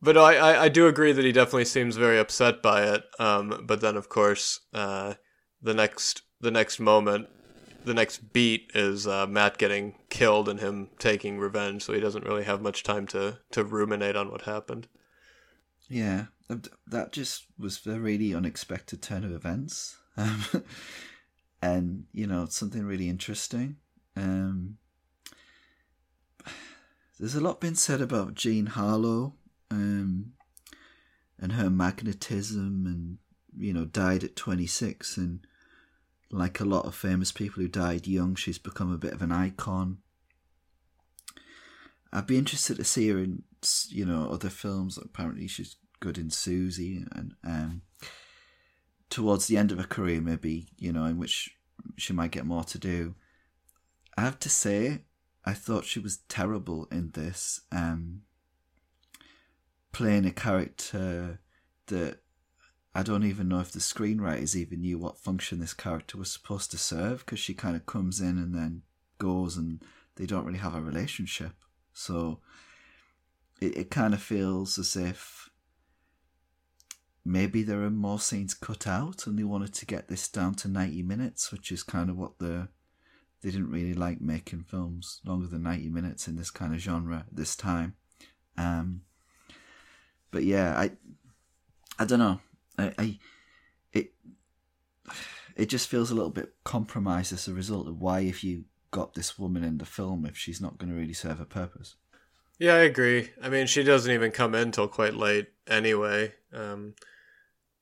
but I, I, I do agree that he definitely seems very upset by it. Um but then of course uh the next the next moment the next beat is uh, Matt getting killed and him taking revenge, so he doesn't really have much time to, to ruminate on what happened.
Yeah, that just was a really unexpected turn of events, (laughs) um, and you know something really interesting. Um, there's a lot been said about Jean Harlow um, and her magnetism, and you know died at 26, and like a lot of famous people who died young, she's become a bit of an icon. I'd be interested to see her in you know other films. Apparently, she's good in Suzy, and um, towards the end of her career, maybe you know, in which she might get more to do. I have to say, I thought she was terrible in this, um, playing a character that I don't even know if the screenwriters even knew what function this character was supposed to serve because she kind of comes in and then goes, and they don't really have a relationship. So it, it kind of feels as if maybe there are more scenes cut out and they wanted to get this down to 90 minutes, which is kind of what the they didn't really like making films longer than 90 minutes in this kind of genre this time. Um, but yeah, I I don't know. I, I it it just feels a little bit compromised as a result of why if you got this woman in the film if she's not going to really serve a purpose.
Yeah, I agree. I mean, she doesn't even come in till quite late anyway. Um,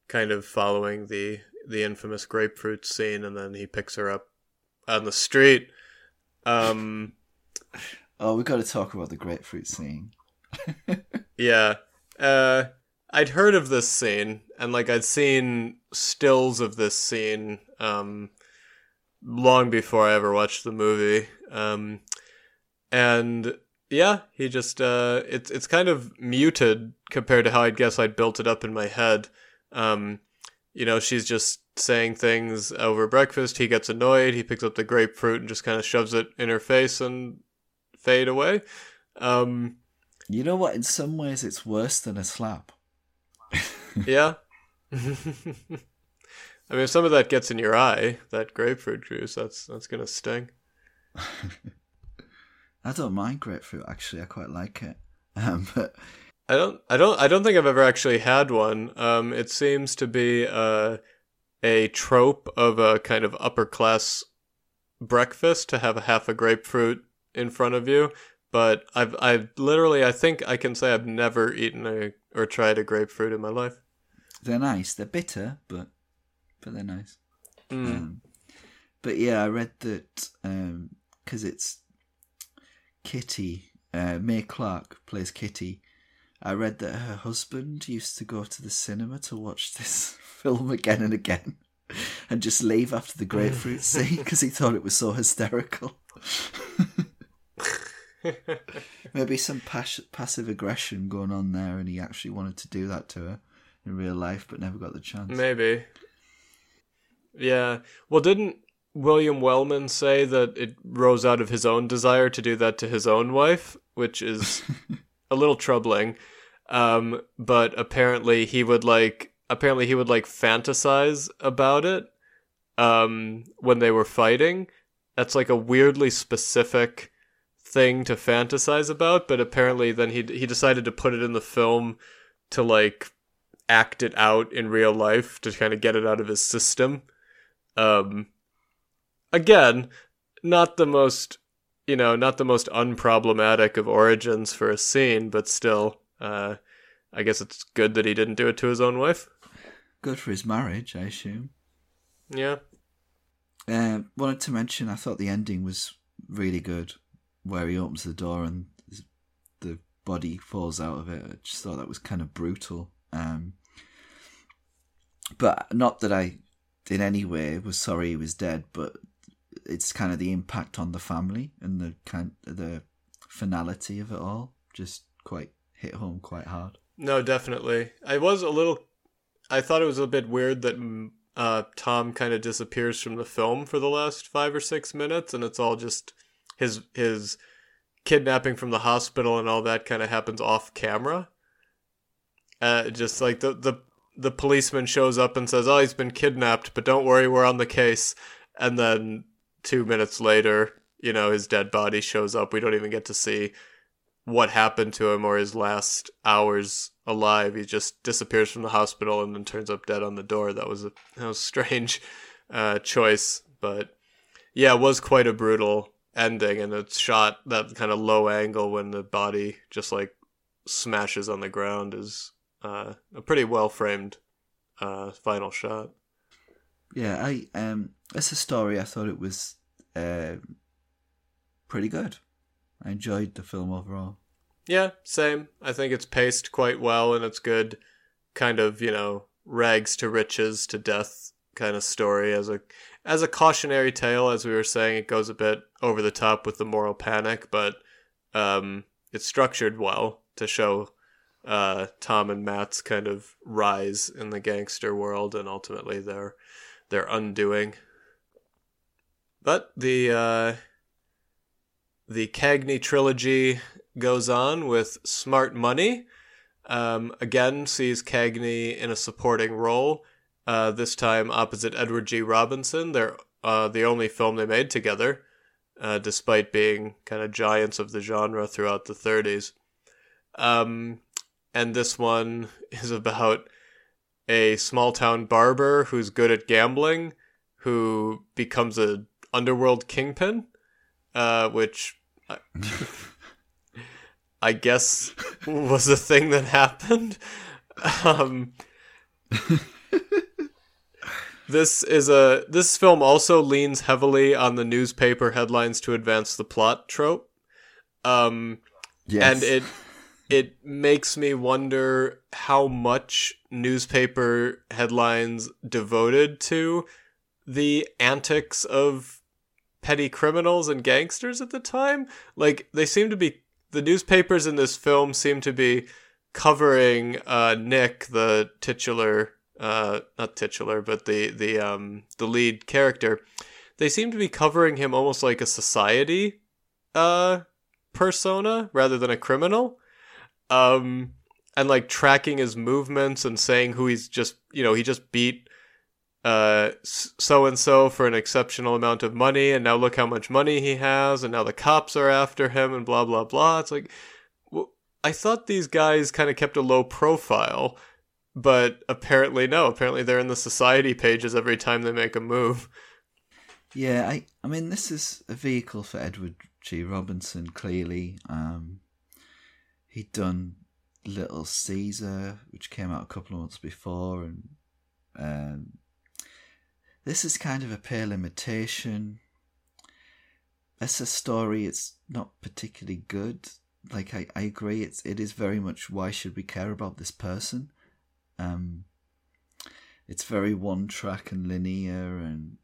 kind of following the the infamous grapefruit scene, and then he picks her up on the street. Um,
oh, we got to talk about the grapefruit scene. (laughs)
yeah, uh, I'd heard of this scene, and like I'd seen stills of this scene um, long before I ever watched the movie. Um, and yeah, he just uh, it's it's kind of muted compared to how I'd guess I'd built it up in my head. Um, you know, she's just saying things over breakfast. He gets annoyed. He picks up the grapefruit and just kind of shoves it in her face and fade away. Um,
you know what? In some ways, it's worse than a slap.
yeah. (laughs) I mean, if some of that gets in your eye, that grapefruit juice, that's that's gonna sting. (laughs)
I don't mind grapefruit. Actually, I quite like it. Um, (laughs) but
I don't, I don't, I don't think I've ever actually had one. Um, it seems to be uh, a trope of a kind of upper class breakfast to have a half a grapefruit in front of you. But I've, I've literally, I think I can say I've never eaten a or tried a grapefruit in my life.
They're nice. They're bitter, but but they're nice.
Mm.
Um, but yeah, I read that because um, it's Kitty. Uh, Mae Clarke plays Kitty. I read that her husband used to go to the cinema to watch (laughs) this film again and again, (laughs) and just leave after the grapefruit (laughs) scene because he thought it was so hysterical. Maybe some pas- passive aggression going on there, and he actually wanted to do that to her in real life, but never got the chance.
Maybe. Yeah. Well, didn't William Wellman say that it rose out of his own desire to do that to his own wife, which is (laughs) a little troubling. Um, but apparently he would like apparently he would like fantasize about it. um, when they were fighting. That's like a weirdly specific thing to fantasize about, but apparently then he he decided to put it in the film to like act it out in real life to kind of get it out of his system. Um, again, not the most you know, not the most unproblematic of origins for a scene, but still, uh, I guess it's good that he didn't do it to his own wife.
Good for his marriage, I assume.
Yeah.
Uh, wanted to mention, I thought the ending was really good, where he opens the door and the body falls out of it. I just thought that was kind of brutal. Um, but not that I, in any way, was sorry he was dead, but it's kind of the impact on the family and the kind the finality of it all just quite hit home quite hard.
No, definitely. I was a little. I thought it was a bit weird that mm, uh, Tom kind of disappears from the film for the last five or six minutes, and it's all just his his kidnapping from the hospital and all that kind of happens off camera. Uh, just like the the the policeman shows up and says, "Oh, he's been kidnapped, but don't worry, we're on the case." And then two minutes later, you know, his dead body shows up. We don't even get to see what happened to him or his last hours alive. He just disappears from the hospital and then turns up dead on the door. That was a that was a strange uh, choice, but yeah, it was quite a brutal ending, and it's shot that kind of low angle when the body just like smashes on the ground is uh, a pretty well framed uh, final shot.
Yeah, I um, as a story, I thought it was uh, pretty good. I enjoyed the film overall.
Yeah, same. I think it's paced quite well, and it's good, kind of you know rags to riches to death kind of story as a as a cautionary tale. As we were saying, it goes a bit over the top with the moral panic, but um, it's structured well to show uh, Tom and Matt's kind of rise in the gangster world and ultimately their their undoing. But the uh, the Cagney trilogy goes on with Smart Money. Um, again, sees Cagney in a supporting role. Uh, this time opposite Edward G. Robinson. They're uh, the only film they made together, uh, despite being kind of giants of the genre throughout the 30s. Um, and this one is about a small town barber who's good at gambling, who becomes a underworld kingpin, uh, which I, (laughs) I guess was a thing that happened. Um, this is a this film also leans heavily on the newspaper headlines to advance the plot trope. Um, yes. and it it makes me wonder how much newspaper headlines devoted to the antics of petty criminals and gangsters at the time. Like they seem to be the newspapers in this film seem to be covering uh, Nick, the titular uh, not titular, but the the um the lead character. They seem to be covering him almost like a society uh persona rather than a criminal um, and like tracking his movements and saying who he's just, you know, he just beat uh so and so for an exceptional amount of money and now look how much money he has and now the cops are after him and blah blah blah. It's like well, i thought these guys kind of kept a low profile but apparently no. Apparently they're in the society pages every time they make a move.
Yeah i i mean this is a vehicle for edward g. Robinson clearly. Um he'd done Little Caesar, which came out a couple of months before, and um, this is kind of a pale imitation. It's a story. It's not particularly good. Like I, I agree. It's it is very much why should we care about this person? Um, it's very one track and linear, and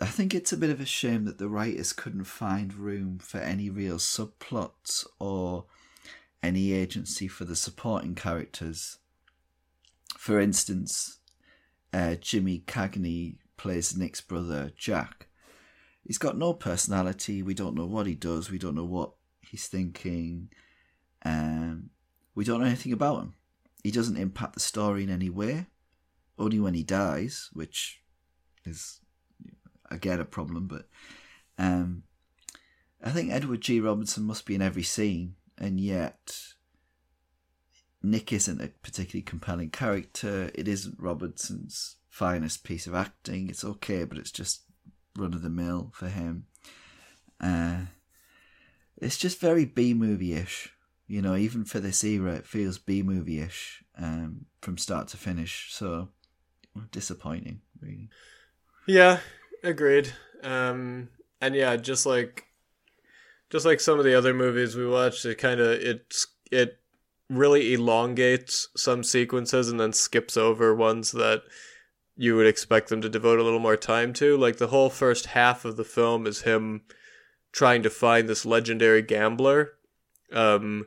I think it's a bit of a shame that the writers couldn't find room for any real subplots or any agency for the supporting characters. For instance, uh, Jimmy Cagney plays Nick's brother Jack. He's got no personality. We don't know what he does. We don't know what he's thinking. Um, we don't know anything about him. He doesn't impact the story in any way. Only when he dies, which is again a problem. But um, I think Edward G. Robinson must be in every scene, and yet Nick isn't a particularly compelling character. It isn't Robinson's finest piece of acting. It's okay, but it's just run of the mill for him. Uh, it's just very B movie ish. You know, even for this era, it feels B movie ish um, from start to finish. So disappointing, really.
Yeah, agreed. Um, and yeah, just like just like some of the other movies we watched, it kind of it it really elongates some sequences and then skips over ones that you would expect them to devote a little more time to. Like the whole first half of the film is him trying to find this legendary gambler, um,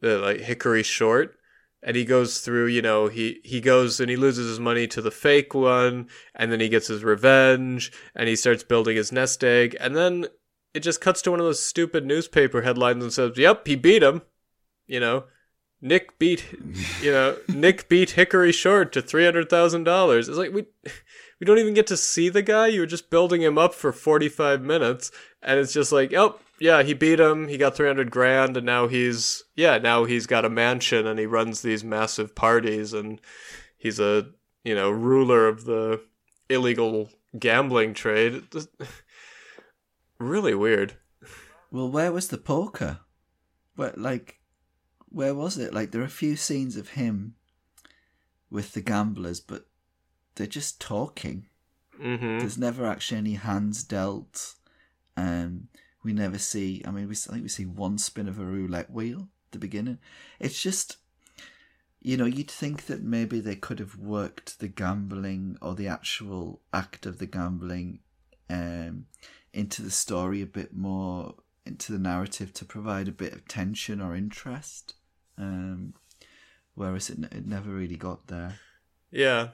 the, like Hickory Short, and he goes through. You know, he he goes and he loses his money to the fake one, and then he gets his revenge, and he starts building his nest egg, and then it just cuts to one of those stupid newspaper headlines and says, "Yep, he beat him." You know, Nick beat, you know, (laughs) Nick beat Hickory Short to three hundred thousand dollars. It's like we we don't even get to see the guy. You were just building him up for forty five minutes, and it's just like, oh yeah, he beat him. He got three hundred grand, and now he's yeah, now he's got a mansion and he runs these massive parties, and he's a you know ruler of the illegal gambling trade. (laughs) really weird.
Well, where was the poker? What like where was it? Like there are a few scenes of him with the gamblers, but they're just talking.
Mm-hmm.
There's never actually any hands dealt. Um, we never see. I mean, we I think we see one spin of a roulette wheel at the beginning. It's just, you know, you'd think that maybe they could have worked the gambling or the actual act of the gambling um, into the story a bit more, into the narrative to provide a bit of tension or interest. Um, whereas it, it never really got there.
Yeah,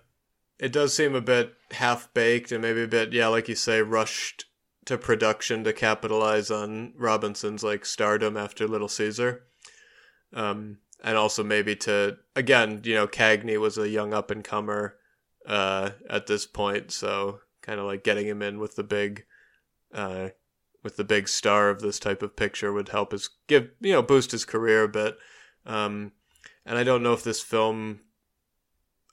it does seem a bit half baked and maybe a bit, yeah, like you say, rushed to production to capitalize on Robinson's like stardom after Little Caesar. Um, and also maybe to again, you know, Cagney was a young up and comer uh, at this point, so kind of like getting him in with the big, uh, with the big star of this type of picture would help his give you know boost his career a bit. Um, and I don't know if this film.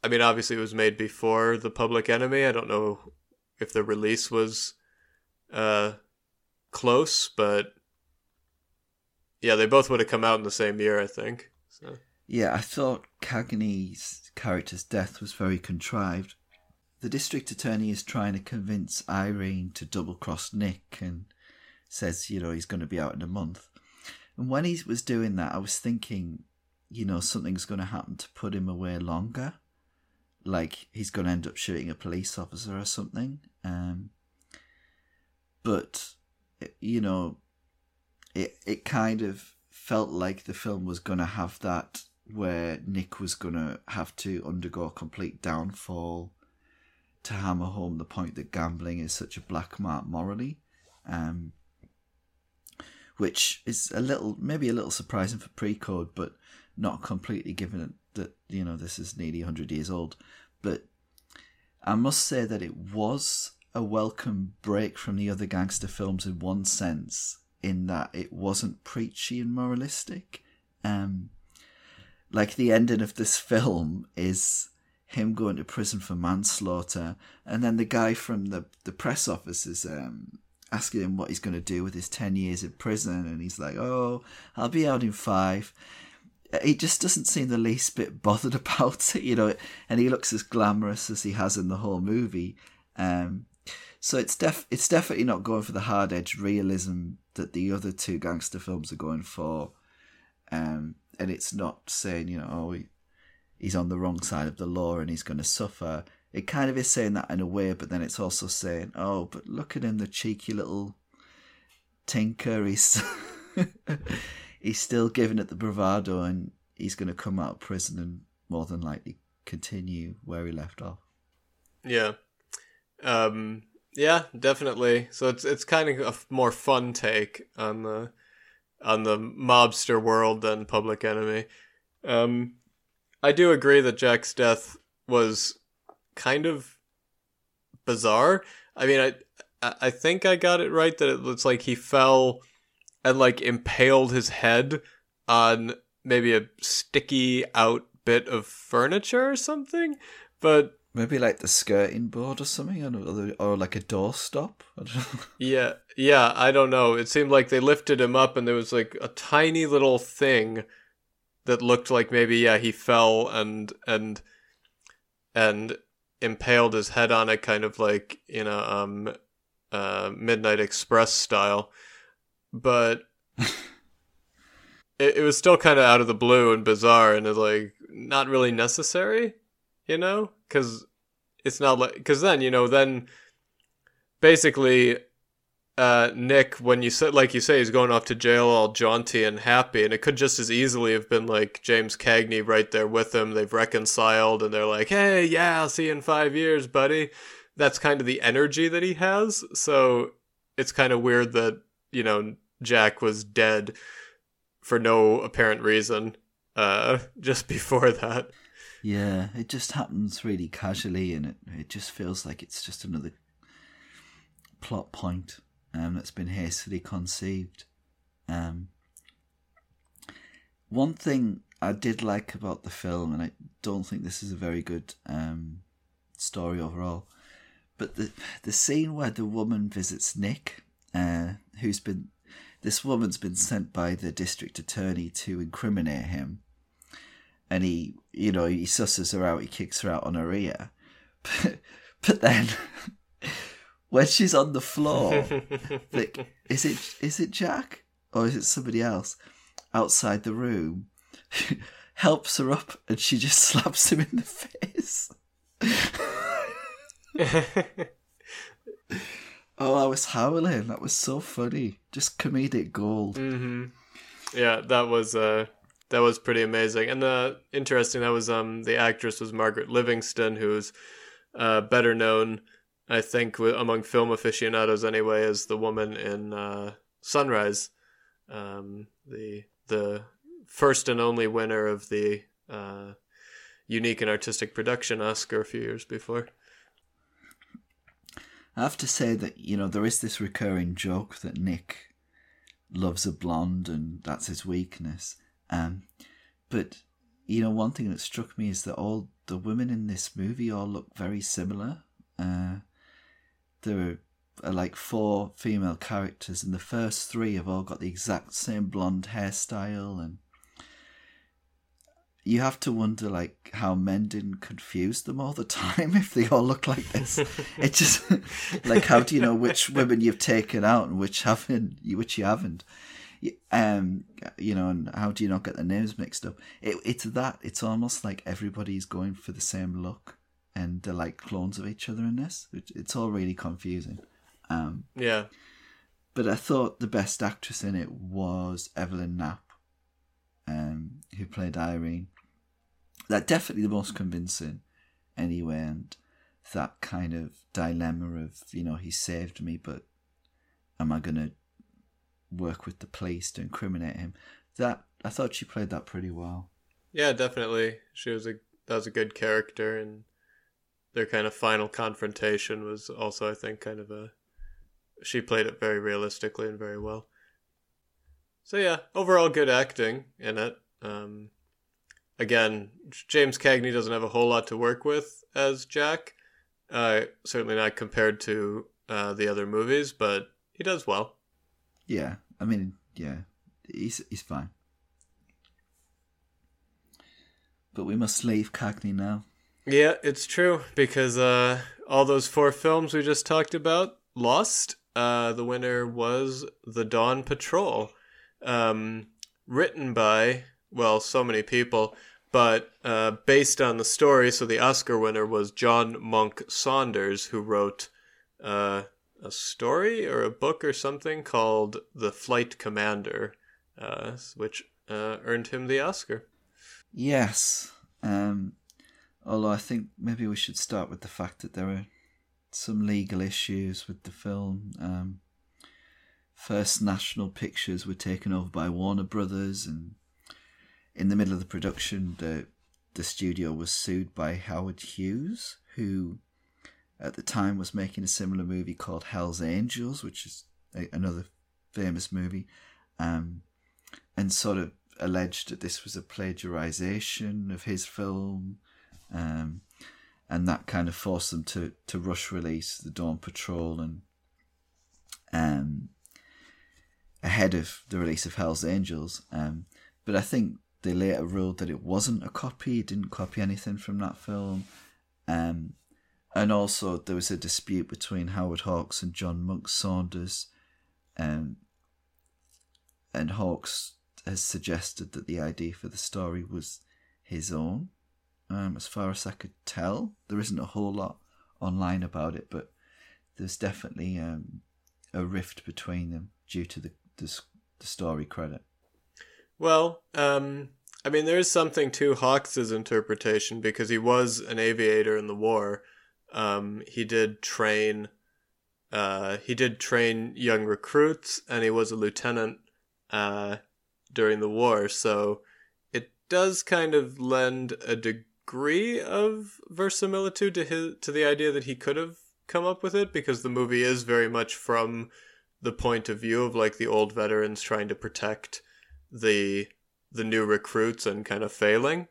I mean, obviously, it was made before the Public Enemy. I don't know if the release was uh, close, but yeah, they both would have come out in the same year, I think. So.
Yeah, I thought Cagney's character's death was very contrived. The district attorney is trying to convince Irene to double cross Nick and says, you know, he's going to be out in a month. And when he was doing that, I was thinking, you know, something's going to happen to put him away longer. Like he's going to end up shooting a police officer or something. Um, but, you know, it, it kind of felt like the film was going to have that where Nick was going to have to undergo a complete downfall to hammer home the point that gambling is such a black mark morally. Um, which is a little, maybe a little surprising for pre-code, but not completely given that you know this is nearly 100 years old. But I must say that it was a welcome break from the other gangster films in one sense, in that it wasn't preachy and moralistic. Um, like the ending of this film is him going to prison for manslaughter, and then the guy from the the press office is um, asking him what he's going to do with his 10 years in prison and he's like oh i'll be out in five he just doesn't seem the least bit bothered (laughs) about it you know and he looks as glamorous as he has in the whole movie um, so it's def it's definitely not going for the hard edge realism that the other two gangster films are going for um, and it's not saying you know oh he, he's on the wrong side of the law and he's going to suffer it kind of is saying that in a way, but then it's also saying, oh, but look at him, the cheeky little tinker. He's (laughs) he's still giving it the bravado, and he's going to come out of prison and more than likely continue where he left off.
Yeah, um, yeah, definitely. So it's it's kind of a more fun take on the on the mobster world than Public Enemy. Um, I do agree that Jack's death was kind of bizarre. I mean, I I think I got it right that it looks like he fell and like impaled his head on maybe a sticky out bit of furniture or something. But
maybe like the skirting board or something, or, or like a doorstop. (laughs)
yeah, yeah, I don't know. It seemed like they lifted him up, and there was like a tiny little thing that looked like maybe yeah he fell and and and impaled his head on it, kind of like you know um uh Midnight Express style, but. (laughs) it, it was still kind of out of the blue and bizarre and like not really necessary you know because it's not like because then you know then basically uh, Nick, when you said like you say, he's going off to jail all jaunty and happy, and it could just as easily have been like James Cagney right there with him. They've reconciled, and they're like, "Hey, yeah, I'll see you in five years, buddy." That's kind of the energy that he has. So it's kind of weird that you know Jack was dead for no apparent reason uh, (laughs) just before that.
Yeah, it just happens really casually, and it it just feels like it's just another plot point um, that's been hastily conceived. Um, one thing I did like about the film, and I don't think this is a very good um, story overall, but the the scene where the woman visits Nick, uh, who's been this woman's been sent by the district attorney to incriminate him and he, you know, he susses her out, he kicks her out on her ear. But, (laughs) but then (laughs) when she's on the floor, (laughs) like, is it is it Jack or is it somebody else outside the room? helps her up and she just slaps him in the face. oh, I was howling. That was so funny. Just comedic gold.
Mm-hmm. Yeah, that was uh, that was pretty amazing and uh, interesting. That was um the actress was Margaret Livingston, who's uh, better known, I think, among film aficionados anyway, as the woman in uh, Sunrise, um, the the first and only winner of the uh, unique and artistic production Oscar a few years before.
I have to say that you know there is this recurring joke that Nick loves a blonde and that's his weakness. Um, but you know, one thing that struck me is that all the women in this movie all look very similar. Uh, there are like four female characters, and the first three have all got the exact same blonde hairstyle, and you have to wonder like how men didn't confuse them all the (laughs) time if they all look like this. it just (laughs) like how do you know which women you've taken out and which haven't, which you haven't um, you know, and how do you not get the names mixed up? It, it's that. It's almost like everybody's going for the same look, and they're like clones of each other in this. It, it's all really confusing. Um,
yeah.
But I thought the best actress in it was Evelyn Knapp, um, who played Irene. That definitely the most convincing, anyway, and that kind of dilemma of you know he saved me, but am I gonna work with the police to incriminate him. That I thought she played that pretty well.
Yeah, definitely. She was a that was a good character, and their kind of final confrontation was also, I think, kind of a. She played it very realistically and very well. So yeah, overall good acting in it. Um, again, James Cagney doesn't have a whole lot to work with as Jack. Uh, certainly not compared to uh, the other movies, but he does well.
Yeah, I mean, yeah, he's he's fine. But we must leave Cagney now.
Yeah, it's true because uh, all those four films we just talked about lost. Uh, the winner was The Dawn Patrol, um, written by well, so many people, but uh, based on the story. So the Oscar winner was John Monk Saunders, who wrote uh, a story or a book or something called The Flight Commander, uh, which uh, earned him the Oscar.
Yes. Um, although I think maybe we should start with the fact that there were some legal issues with the film. Um, First National Pictures were taken over by Warner Brothers, and in the middle of the production, the the studio was sued by Howard Hughes, who at the time was making a similar movie called Hell's Angels, which is a, another famous movie, um, and sort of alleged that this was a plagiarization of his film, um, and that kind of forced them to to rush release the Dawn Patrol and um, ahead of the release of Hell's Angels. Um, but I think they later ruled that it wasn't a copy, didn't copy anything from that film. Um, and also, there was a dispute between Howard Hawks and John Monk Saunders. Um, and Hawks has suggested that the idea for the story was his own. Um, as far as I could tell, there isn't a whole lot online about it, but there's definitely um, a rift between them due to the the, the story credit.
Well, um, I mean, there is something to Hawks's interpretation because he was an aviator in the war. Um, he did train. Uh, he did train young recruits, and he was a lieutenant uh, during the war. So it does kind of lend a degree of verisimilitude to his to the idea that he could have come up with it because the movie is very much from the point of view of like the old veterans trying to protect the the new recruits and kind of failing.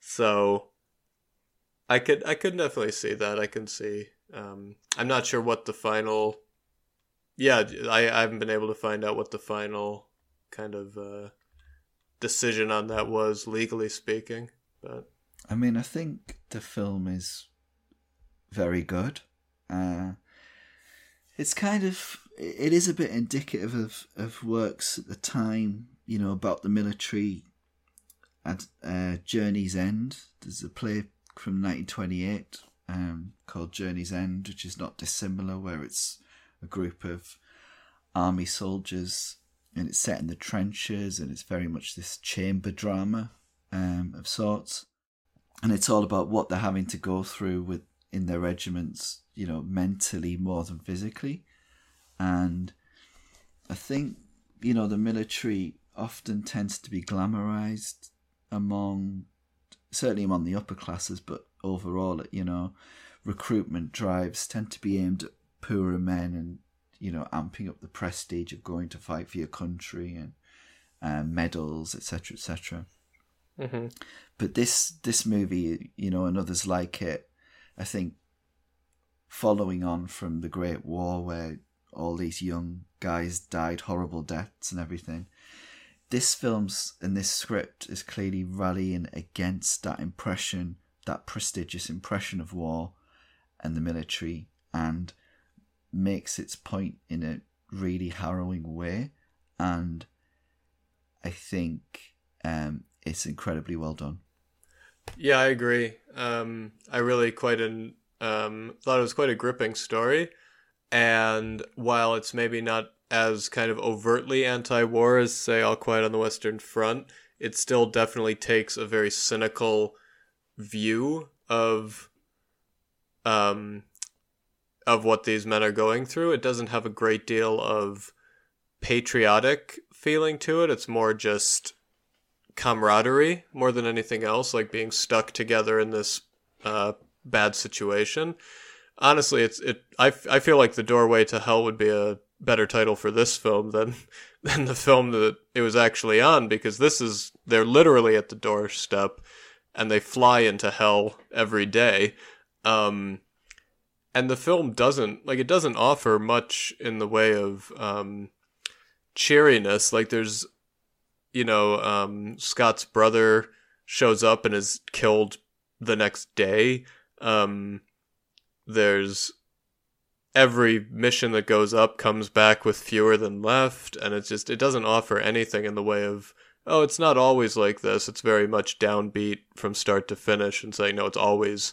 So I could I could definitely see that. I can see. Um, I'm not sure what the final. Yeah, I, I haven't been able to find out what the final kind of uh, decision on that was legally speaking. But
I mean, I think the film is very good. Uh, it's kind of it is a bit indicative of, of works at the time, you know, about the military at uh, Journey's End. There's a play from 1928 um, called Journey's End, which is not dissimilar, where it's a group of army soldiers and it's set in the trenches and it's very much this chamber drama um, of sorts. And it's all about what they're having to go through with in their regiments, you know, mentally more than physically. And I think, you know, the military often tends to be glamorized among, certainly among the upper classes, but overall, you know, recruitment drives tend to be aimed at poorer men and, you know, amping up the prestige of going to fight for your country and uh, medals, etc., etc. Mm-hmm. But this this movie, you know, and others like it, I think, following on from the Great War, where all these young guys died horrible deaths and everything. This film's and this script is clearly rallying against that impression, that prestigious impression of war and the military, and makes its point in a really harrowing way. And I think um, it's incredibly well done.
Yeah, I agree. Um, I really quite an um, thought it was quite a gripping story. And while it's maybe not as kind of overtly anti-war as say All Quiet on the Western Front, it still definitely takes a very cynical view of um of what these men are going through. It doesn't have a great deal of patriotic feeling to it. It's more just camaraderie more than anything else, like being stuck together in this uh, bad situation honestly, it's it. I, I feel like the doorway to hell would be a better title for this film than (laughs) than the film that it was actually on because this is they're literally at the doorstep and they fly into hell every day. Um, and the film doesn't like it doesn't offer much in the way of um, cheeriness. Like there's, you know, um, Scott's brother shows up and is killed the next day. Um, there's every mission that goes up comes back with fewer than left and it's just it doesn't offer anything in the way of oh it's not always like this it's very much downbeat from start to finish and saying no it's always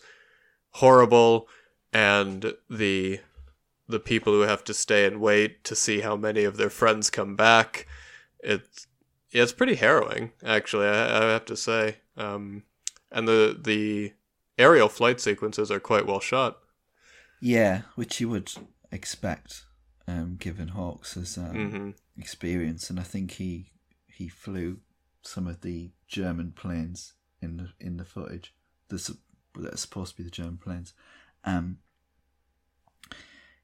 horrible and the the people who have to stay and wait to see how many of their friends come back it's yeah, it's pretty harrowing actually i, I have to say. Um, and the the aerial flight sequences are quite well shot
yeah, which you would expect, um, given Hawks' um,
mm-hmm.
experience, and I think he he flew some of the German planes in the in the footage. that are supposed to be the German planes. Um,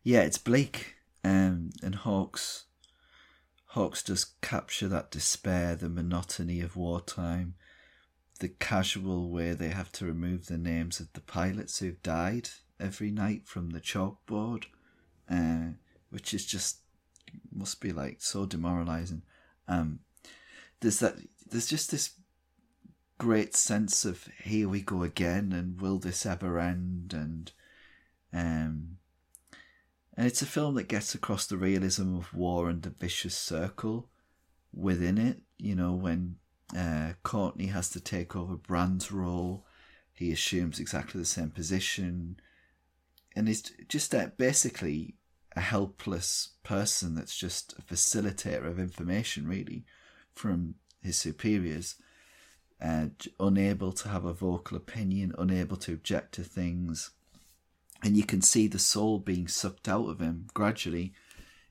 yeah, it's bleak, um, and Hawks Hawks does capture that despair, the monotony of wartime, the casual way they have to remove the names of the pilots who've died every night from the chalkboard, uh, which is just must be like so demoralizing. Um, there's that. There's just this great sense of here we go again, and will this ever end? And um, and it's a film that gets across the realism of war and the vicious circle within it. You know, when uh, Courtney has to take over Brand's role, he assumes exactly the same position, and is just uh, basically a helpless person that's just a facilitator of information, really, from his superiors. Uh, unable to have a vocal opinion, unable to object to things, and you can see the soul being sucked out of him gradually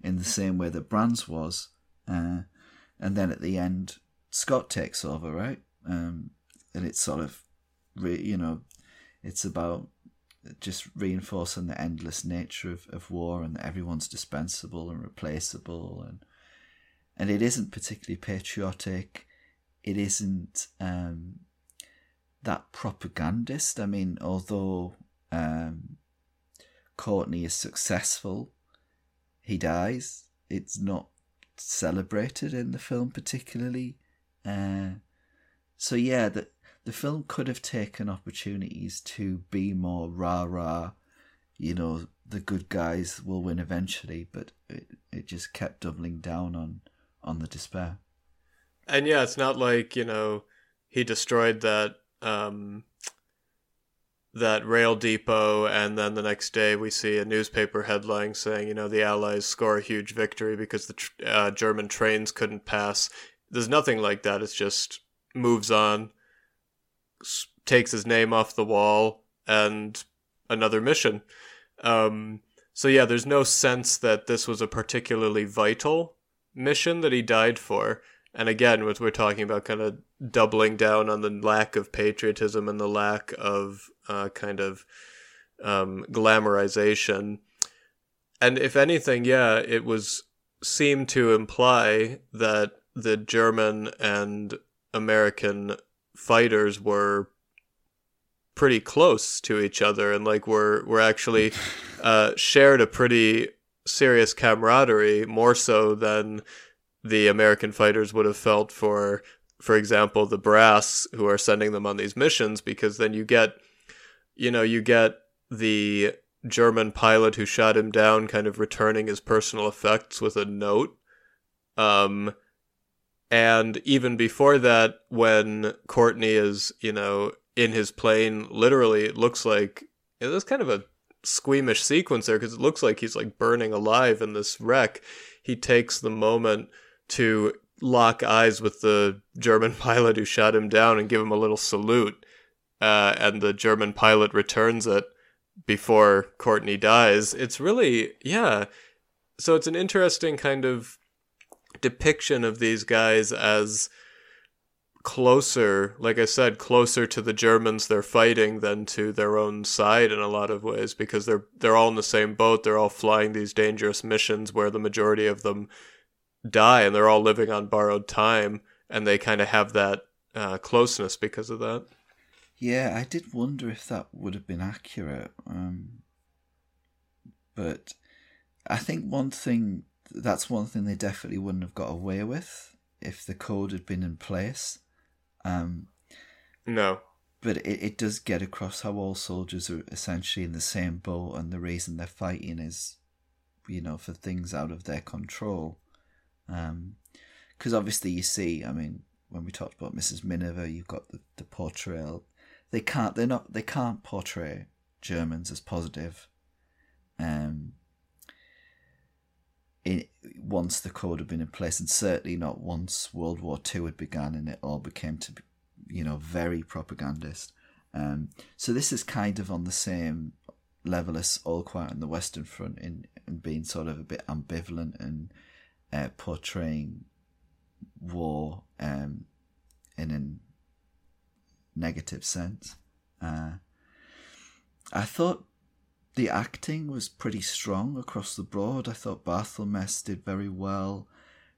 in the same way that Brands was. Uh, and then at the end, Scott takes over, right? Um, and it's sort of, you know, it's about just reinforcing the endless nature of, of war and that everyone's dispensable and replaceable and and it isn't particularly patriotic. It isn't um, that propagandist. I mean, although um, Courtney is successful, he dies. It's not celebrated in the film particularly. Uh, so yeah, the the film could have taken opportunities to be more rah rah. You know, the good guys will win eventually, but it it just kept doubling down on on the despair.
And yeah, it's not like you know he destroyed that um, that rail depot, and then the next day we see a newspaper headline saying, you know, the Allies score a huge victory because the tr- uh, German trains couldn't pass. There's nothing like that. It's just moves on, takes his name off the wall, and another mission. Um, so yeah, there's no sense that this was a particularly vital mission that he died for. And again, what we're talking about, kind of doubling down on the lack of patriotism and the lack of uh, kind of um, glamorization. And if anything, yeah, it was seemed to imply that the German and American fighters were pretty close to each other and like were were actually (laughs) uh, shared a pretty serious camaraderie more so than the American fighters would have felt for for example the brass who are sending them on these missions because then you get you know you get the German pilot who shot him down kind of returning his personal effects with a note. Um and even before that when Courtney is you know in his plane literally it looks like know, there's kind of a squeamish sequence there because it looks like he's like burning alive in this wreck he takes the moment to lock eyes with the German (laughs) pilot who shot him down and give him a little salute. Uh, and the German pilot returns it before Courtney dies. It's really, yeah. So it's an interesting kind of depiction of these guys as closer, like I said, closer to the Germans they're fighting than to their own side in a lot of ways because they're they're all in the same boat. They're all flying these dangerous missions where the majority of them die and they're all living on borrowed time and they kind of have that uh, closeness because of that.
Yeah, I did wonder if that would have been accurate. Um, but I think one thing that's one thing they definitely wouldn't have got away with if the code had been in place. Um,
no.
But it, it does get across how all soldiers are essentially in the same boat, and the reason they're fighting is, you know, for things out of their control. Because um, obviously, you see, I mean, when we talked about Mrs. Miniver, you've got the, the portrayal. They can't. They're not. They can't portray Germans as positive. Um. It, once the code had been in place, and certainly not once World War Two had begun, and it all became to be, you know, very propagandist. Um, so this is kind of on the same level as All Quiet on the Western Front in, in being sort of a bit ambivalent and uh, portraying war um, in a negative sense. Uh, I thought the acting was pretty strong across the board. I thought Barthelmess did very well.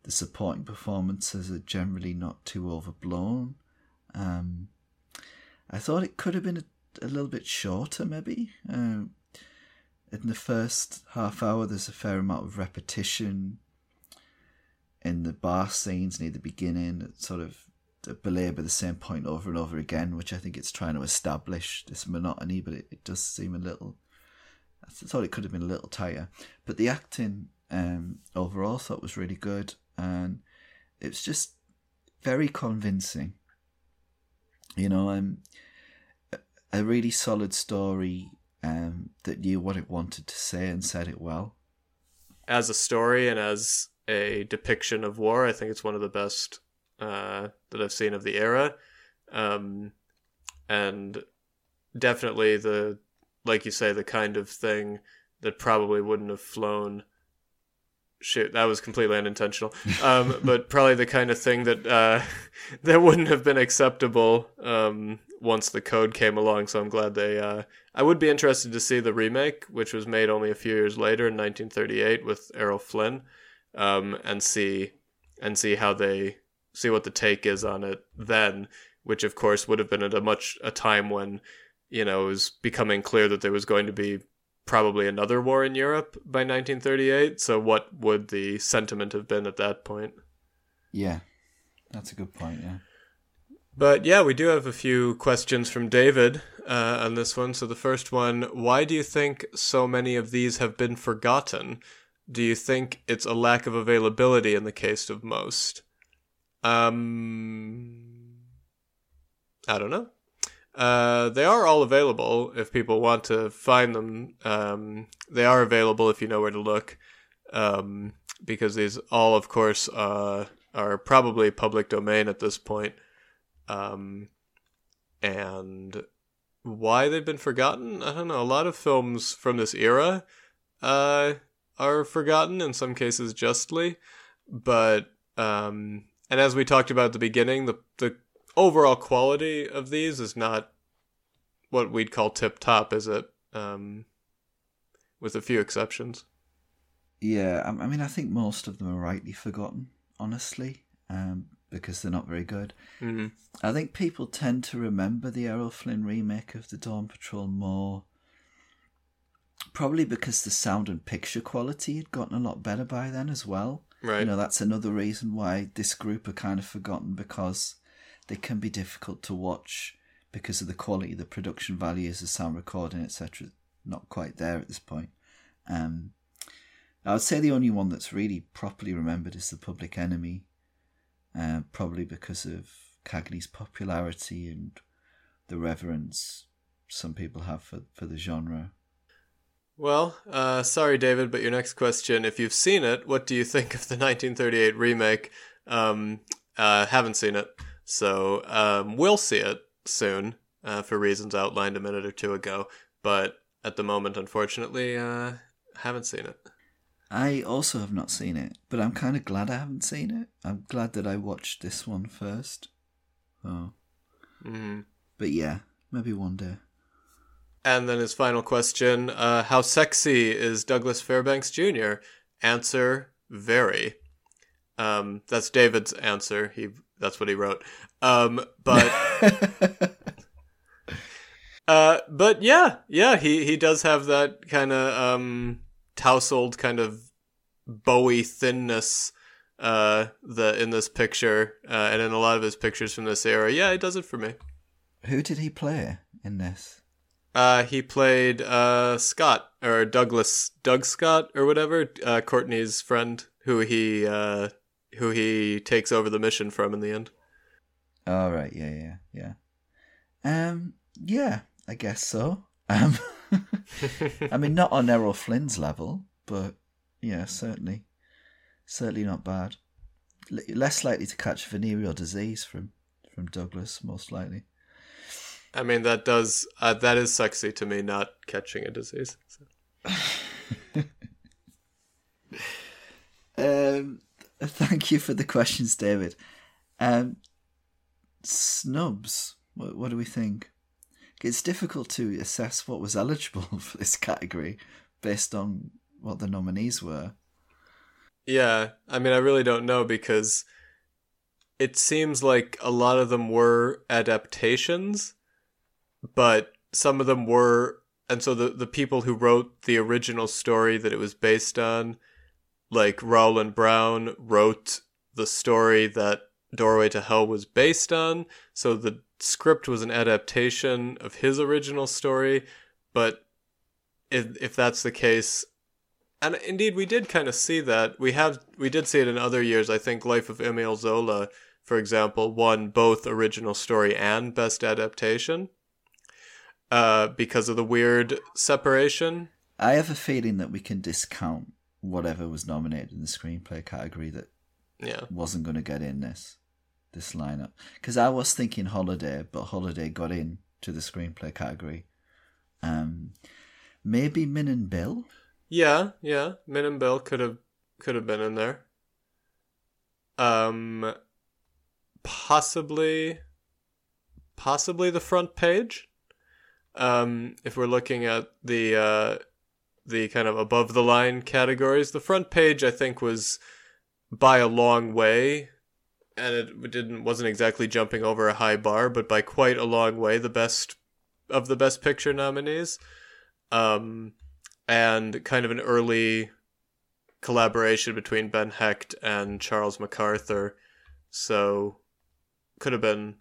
The supporting performances are generally not too overblown. Um, I thought it could have been a, a little bit shorter, maybe. Um, in the first half hour, there's a fair amount of repetition in the bar scenes near the beginning. It sort of belabor the same point over and over again, which I think it's trying to establish this monotony, but it, it does seem a little. I thought it could have been a little tighter, but the acting um, overall I thought was really good, and it was just very convincing. You know, um, a really solid story um, that knew what it wanted to say and said it well.
As a story and as a depiction of war, I think it's one of the best uh, that I've seen of the era, um, and definitely the like you say the kind of thing that probably wouldn't have flown. Shoot, that was completely unintentional. (laughs) Um, but probably the kind of thing that uh, (laughs) that wouldn't have been acceptable um, once the code came along. So I'm glad they. Uh, I would be interested to see the remake, which was made only a few years later in 1938 with Errol Flynn, um, and see and see how they see what the take is on it then, which of course would have been at a much a time when, you know, it was becoming clear that there was going to be probably another war in Europe by 1938. So what would the sentiment have been at that point?
Yeah, that's a good point. Yeah.
But yeah, we do have a few questions from David uh, on this one. So the first one why do you think so many of these have been forgotten? Do you think it's a lack of availability in the case of most? Um, I don't know. Uh, they are all available if people want to find them. Um, they are available if you know where to look. Um, because these all, of course, uh, are probably public domain at this point. Um, and why they've been forgotten, I don't know. A lot of films from this era uh, are forgotten, in some cases justly. But um, and as we talked about at the beginning, the the overall quality of these is not what we'd call tip top, is it? Um, with a few exceptions.
Yeah, I mean, I think most of them are rightly forgotten, honestly, um, because they're not very good.
Mm-hmm.
I think people tend to remember the Errol Flynn remake of the Dawn Patrol more, probably because the sound and picture quality had gotten a lot better by then as well.
Right.
You know, that's another reason why this group are kind of forgotten because they can be difficult to watch because of the quality, the production values, the sound recording, etc. Not quite there at this point. Um, I would say the only one that's really properly remembered is the Public Enemy, uh, probably because of Cagney's popularity and the reverence some people have for, for the genre.
Well, uh, sorry, David, but your next question, if you've seen it, what do you think of the (laughs) 1938 remake? Um, uh, haven't seen it, so um, we'll see it soon uh, for reasons outlined a minute or two ago. But at the moment, unfortunately, uh, haven't seen it.
I also have not seen it, but I'm kind of glad I haven't seen it. I'm glad that I watched this one first. Oh.
Mm.
But yeah, maybe one day.
And then his final question uh, How sexy is Douglas Fairbanks Jr.? Answer Very. Um, that's David's answer. He That's what he wrote. Um, but. (laughs) uh, but yeah, yeah, he, he does have that kind of um, tousled kind of Bowie thinness uh, the in this picture uh, and in a lot of his pictures from this era. Yeah, he does it for me.
Who did he play in this?
Uh, he played uh, Scott or Douglas Doug Scott or whatever, uh, Courtney's friend, who he uh, who he takes over the mission from in the end.
All right, yeah, yeah, yeah. Um, yeah, I guess so. Um, (laughs) I mean, not on Errol Flynn's level, but yeah, certainly, certainly not bad. L- less likely to catch venereal disease from from Douglas, most likely.
I mean, that does uh, that is sexy to me, not catching a disease. So. (laughs)
um, (laughs) thank you for the questions, David. Um, snubs. What, what do we think? it's difficult to assess what was eligible (laughs) for this category based on what the nominees were.
Yeah, I mean, I really don't know because it seems like a lot of them were adaptations, but some of them were, and so the the people who wrote the original story that it was based on, like Rowland Brown, wrote the story that Doorway to Hell was based on. So the script was an adaptation of his original story, but if if that's the case, and indeed we did kind of see that we have we did see it in other years. I think Life of Emile Zola, for example, won both original story and best adaptation. Uh, because of the weird separation.
I have a feeling that we can discount whatever was nominated in the screenplay category that
Yeah.
wasn't going to get in this this lineup because I was thinking Holiday, but Holiday got in to the screenplay category. Um, maybe Min and Bill.
Yeah, yeah. Min and Bill could have could have been in there. Um possibly possibly the front page. Um if we're looking at the uh the kind of above the line categories, the front page I think was by a long way and it didn't wasn't exactly jumping over a high bar, but by quite a long way the best of the best picture nominees. Um and kind of an early collaboration between Ben Hecht and Charles MacArthur. So could have been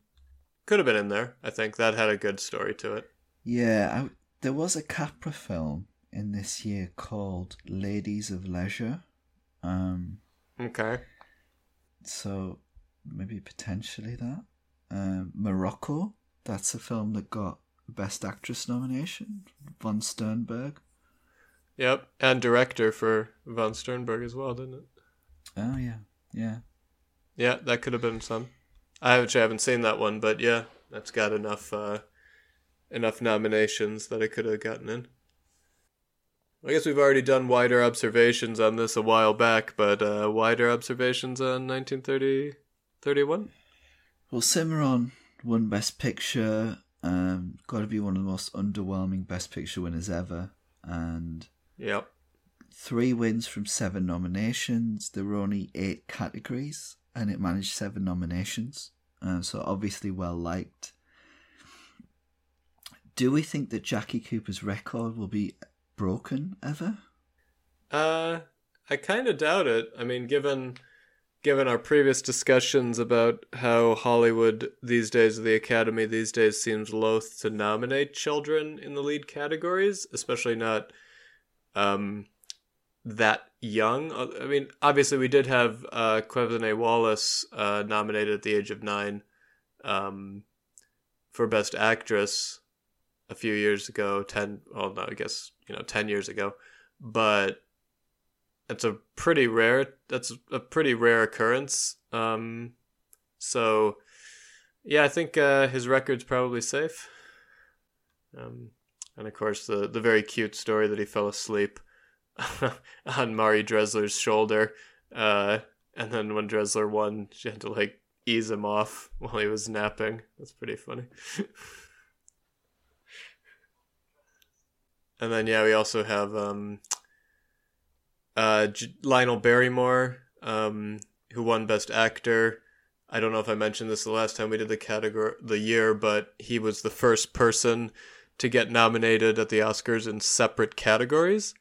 could have been in there. I think that had a good story to it.
Yeah, I, there was a Capra film in this year called Ladies of Leisure. Um,
Okay.
so maybe potentially that. Um, Morocco. That's a film that got Best Actress nomination. Von Sternberg.
Yep, and director for Von Sternberg as well, didn't it?
Oh yeah, yeah.
Yeah, that could have been some. I actually haven't seen that one, but yeah, that's got enough uh, enough nominations that it could have gotten in. I guess we've already done wider observations on this a while back, but uh, wider observations on 1930, 31?
Well, Cimarron won Best Picture. Um, got to be one of the most underwhelming Best Picture winners ever, and
Yep.
three wins from seven nominations. There were only eight categories, and it managed seven nominations. Uh, so obviously well liked. Do we think that Jackie Cooper's record will be broken ever?
Uh, I kind of doubt it. I mean, given given our previous discussions about how Hollywood these days, the Academy these days, seems loath to nominate children in the lead categories, especially not um that young. Uh, I mean, obviously, we did have uh, Wallis uh, nominated at the age of nine um, for Best Actress a few years ago. Ten, well, no, I guess you know, ten years ago, but it's a pretty rare. That's a pretty rare occurrence. Um, so, yeah, I think uh, his record's probably safe. Um, and of course, the the very cute story that he fell asleep (laughs) on Marie Dressler's shoulder, uh, and then when Dressler won, she had to like ease him off while he was napping. That's pretty funny. (laughs) and then yeah, we also have um, uh, J- Lionel Barrymore, um, who won Best Actor. I don't know if I mentioned this the last time we did the category the year, but he was the first person to get nominated at the Oscars in separate categories.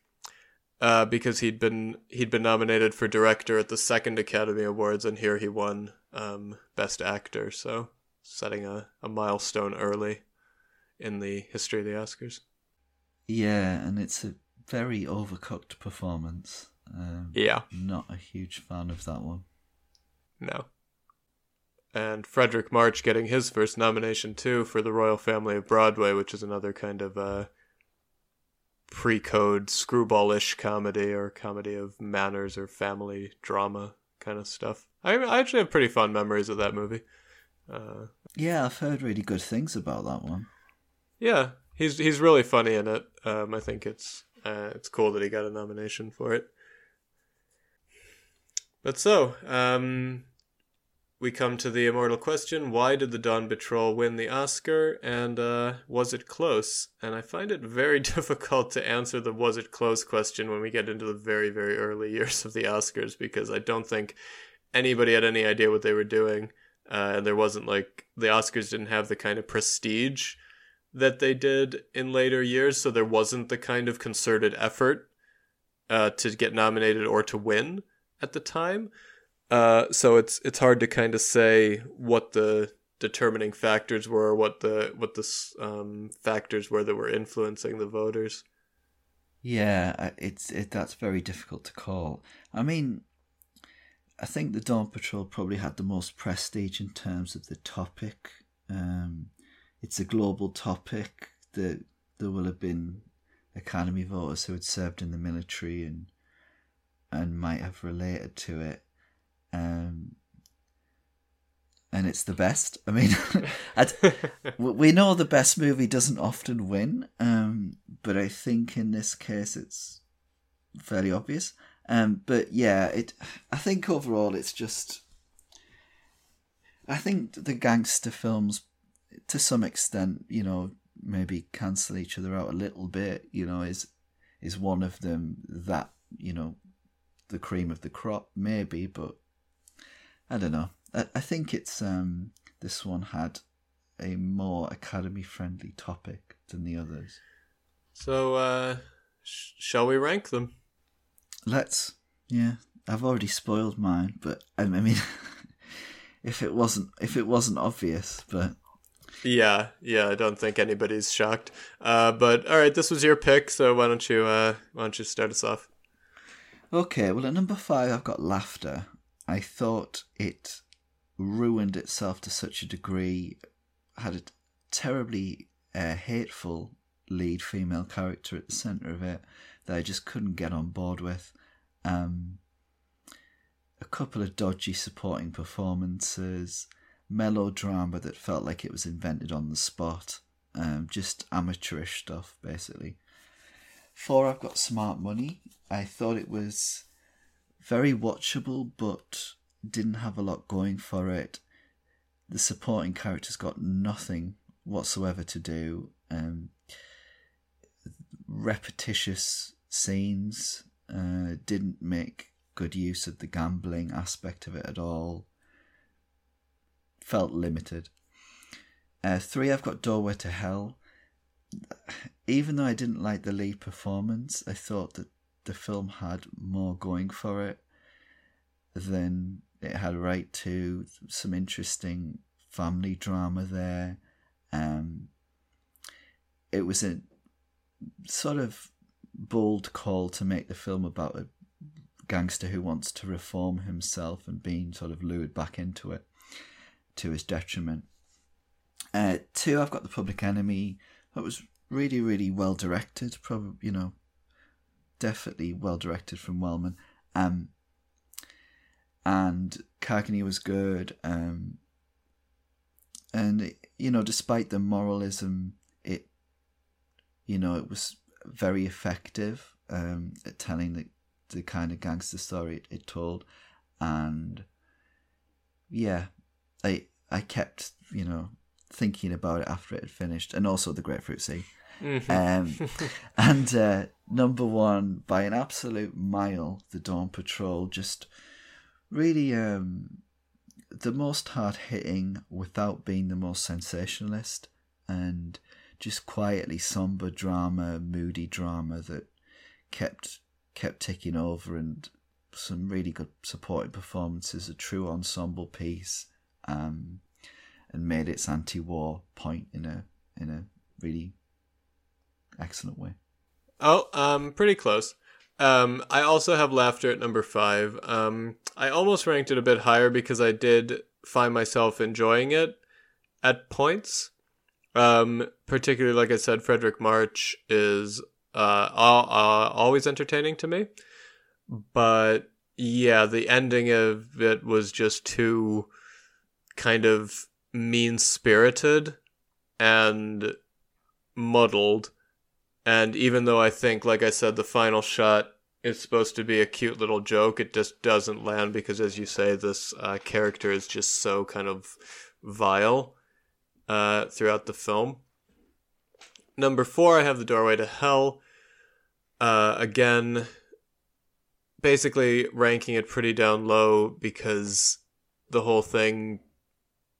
Uh, because he'd been he'd been nominated for director at the second Academy Awards, and here he won um, Best Actor. So setting a, a milestone early in the history of the Oscars.
Yeah, and it's a very overcooked performance. Um,
Yeah.
Not a huge fan of that one.
No. And Fredric March getting his first nomination too for the Royal Family of Broadway, which is another kind of uh, pre-code screwballish comedy or comedy of manners or family drama kind of stuff. I, I actually have pretty fond memories of that movie. Uh,
Yeah, I've heard really good things about that one.
yeah, he's he's really funny in it. Um, I think it's uh, it's cool that he got a nomination for it. But so, um, we come to the immortal question why did the Dawn Patrol win the Oscar and uh, was it close? And I find it very (laughs) difficult to answer the was it close question when we get into the very, very early years of the Oscars because I don't think anybody had any idea what they were doing. Uh, and there wasn't like the Oscars didn't have the kind of prestige that they did in later years, so there wasn't the kind of concerted effort uh, to get nominated or to win at the time. Uh, so it's it's hard to kind of say what the determining factors were, what the what the um, factors were that were influencing the voters.
Yeah, it's it that's very difficult to call. I mean, I think the Dawn Patrol probably had the most prestige in terms of the topic. Um, it's a global topic that there will have been Academy voters who had served in the military and and might have related to it. Um, and it's the best. I mean, (laughs) (laughs) we know the best movie doesn't often win, um, but I think in this case it's fairly obvious. Um, but yeah, it. I think overall it's just. I think the gangster films, to some extent, you know, maybe cancel each other out a little bit. You know, is is one of them that you know, the cream of the crop, maybe, but I don't know. I, I think it's um this one had a more academy friendly topic than the others.
So, uh, sh- shall we rank them?
Let's. Yeah, I've already spoiled mine, but I mean, (laughs) if it wasn't if it wasn't obvious, but
yeah, yeah, I don't think anybody's shocked. Uh, but all right, this was your pick, so why don't you uh, why don't you start us off?
Okay, well at number five I've got laughter. I thought it ruined itself to such a degree, had a terribly uh, hateful lead female character at the centre of it that I just couldn't get on board with. Um, a couple of dodgy supporting performances, melodrama that felt like it was invented on the spot, um, just amateurish stuff, basically. Four, I've got Smart Money. I thought it was very watchable, but didn't have a lot going for it. The supporting characters got nothing whatsoever to do. Um, repetitious scenes uh, didn't make good use of the gambling aspect of it at all. Felt limited. Uh, three, I've got Doorway to Hell. Even though I didn't like the lead performance, I thought that the film had more going for it than it had right to. Some interesting family drama there. Um, it was a sort of bold call to make the film about a gangster who wants to reform himself and being sort of lured back into it to his detriment. Uh, two, I've got the Public Enemy. That was really, really well directed. Probably, you know, definitely well directed from Wellman. Um, and Cagney was good. Um, and you know, despite the moralism, it, you know, it was very effective um, at telling the the kind of gangster story it, it told, and yeah, I I kept you know thinking about it after it had finished, and also the Grapefruit Sea. Mm-hmm. Um, (laughs) and uh, number one by an absolute mile, the Dawn Patrol just really um, the most hard hitting without being the most sensationalist, and just quietly somber drama, moody drama that kept kept ticking over, and some really good supporting performances, a true ensemble piece, um, and made its anti-war point in a in a really excellent way.
Oh, um, pretty close. Um, I also have laughter at number five. Um, I almost ranked it a bit higher because I did find myself enjoying it at points. Um, particularly, like I said, Fredric March is uh, uh, always entertaining to me. But yeah, the ending of it was just too kind of mean spirited and muddled and even though I think, like I said, the final shot is supposed to be a cute little joke, it just doesn't land because, as you say, this uh, character is just so kind of vile uh, throughout the film. Number four, I have The Doorway to Hell. Uh, again, basically ranking it pretty down low because the whole thing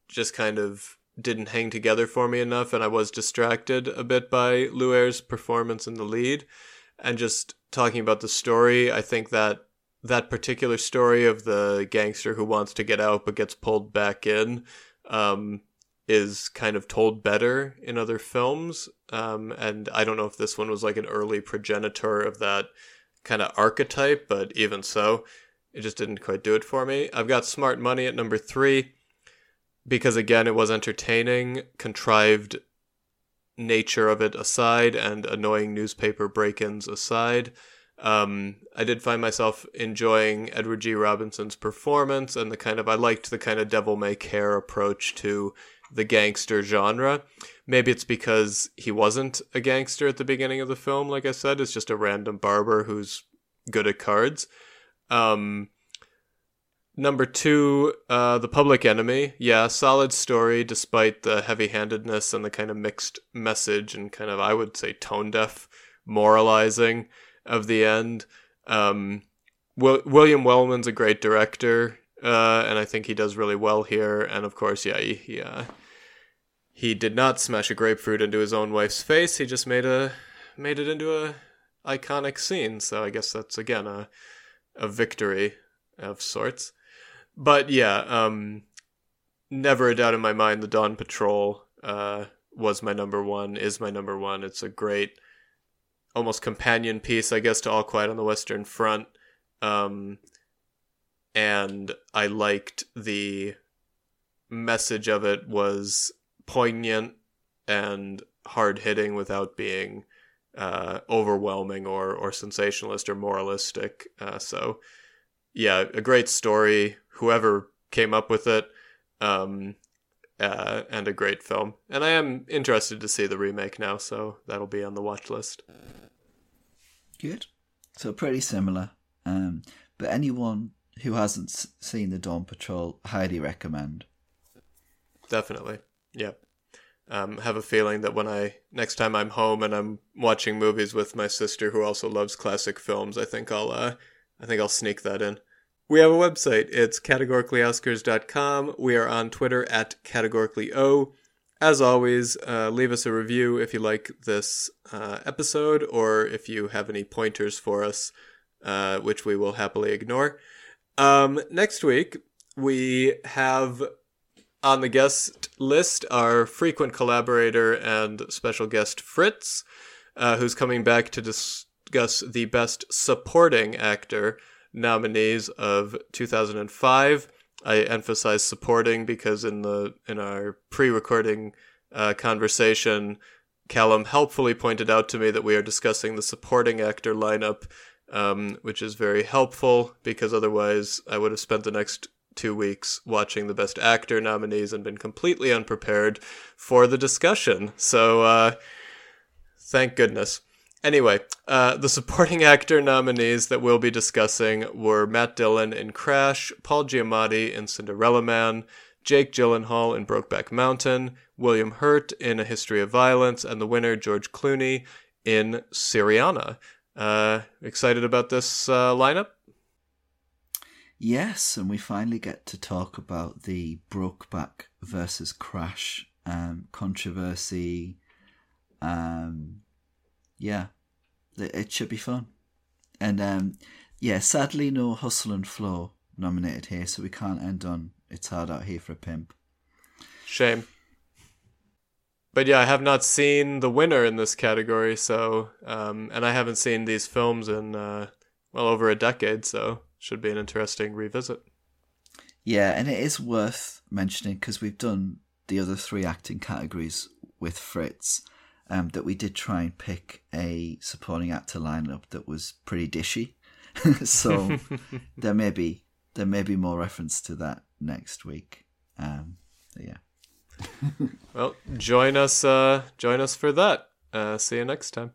just kind of didn't hang together for me enough, and I was distracted a bit by Lew Ayres' performance in the lead. And just talking about the story, I think that that particular story of the gangster who wants to get out but gets pulled back in um, is kind of told better in other films. Um, and I don't know if this one was like an early progenitor of that kind of archetype, but even so, it just didn't quite do it for me. I've got Smart Money at number three because, again, it was entertaining, contrived nature of it aside, and annoying newspaper break ins aside. Um, I did find myself enjoying Edward G. Robinson's performance and the kind of, I liked the kind of devil may care approach to the gangster genre. Maybe it's because he wasn't a gangster at the beginning of the film, like I said, it's just a random barber who's good at cards. Um, number two, uh, The Public Enemy. Yeah, solid story despite the heavy handedness and the kind of mixed message and kind of, I would say, tone deaf moralizing of the end. Um, William Wellman's a great director, uh, and I think he does really well here. And of course, yeah, he he, uh, he did not smash a grapefruit into his own wife's face. He just made a made it into a iconic scene. So I guess that's again a a victory of sorts. But yeah, um, never a doubt in my mind, the Dawn Patrol uh, was my number one. Is my number one. It's a great almost companion piece, I guess, to All Quiet on the Western Front. Um, and I liked the message of it was poignant and hard hitting without being uh, overwhelming or or sensationalist or moralistic. Uh, so, yeah, a great story. Whoever came up with it, um, uh, and a great film. And I am interested to see the remake now, so that'll be on the watch list.
Good. So pretty similar. Um, but anyone who hasn't seen the Dawn Patrol, highly recommend.
Definitely. Yeah. Um, have a feeling that when I next time I'm home and I'm watching movies with my sister who also loves classic films, I think I'll uh, I think I'll sneak that in. We have a website. It's categoricallyoscars.com. We are on Twitter at categoricallyo. As always, uh, leave us a review if you like this uh, episode or if you have any pointers for us, uh, which we will happily ignore. Um, next week, we have on the guest list our frequent collaborator and special guest Fritz, uh, who's coming back to discuss the best supporting actor nominees of 2005. I emphasize supporting because in the in our pre-recording uh, conversation, Callum helpfully pointed out to me that we are discussing the supporting actor lineup um, which is very helpful because otherwise I would have spent the next two weeks watching the Best Actor nominees and been completely unprepared for the discussion. So, uh, thank goodness. Anyway, uh, the supporting actor nominees that we'll be discussing were Matt Dillon in Crash, Paul Giamatti in Cinderella Man, Jake Gyllenhaal in Brokeback Mountain, William Hurt in A History of Violence, and the winner, George Clooney, in Syriana. Uh, excited about this uh, lineup?
Yes, and we finally get to talk about the Brokeback versus Crash um, controversy. Um, yeah, it should be fun. And um, yeah, sadly, no Hustle and Flow nominated here, so we can't end on It's Hard Out Here for a Pimp.
Shame. But yeah, I have not seen the winner in this category, so um, and I haven't seen these films in uh, well over a decade, so should be an interesting revisit.
Yeah, and it is worth mentioning because we've done the other three acting categories with Fritz. Um, that we did try and pick a supporting actor lineup that was pretty dishy, (laughs) so (laughs) there may be there may be more reference to that next week. Um, yeah (laughs)
well, join us. Uh, join us for that. Uh, see you next time.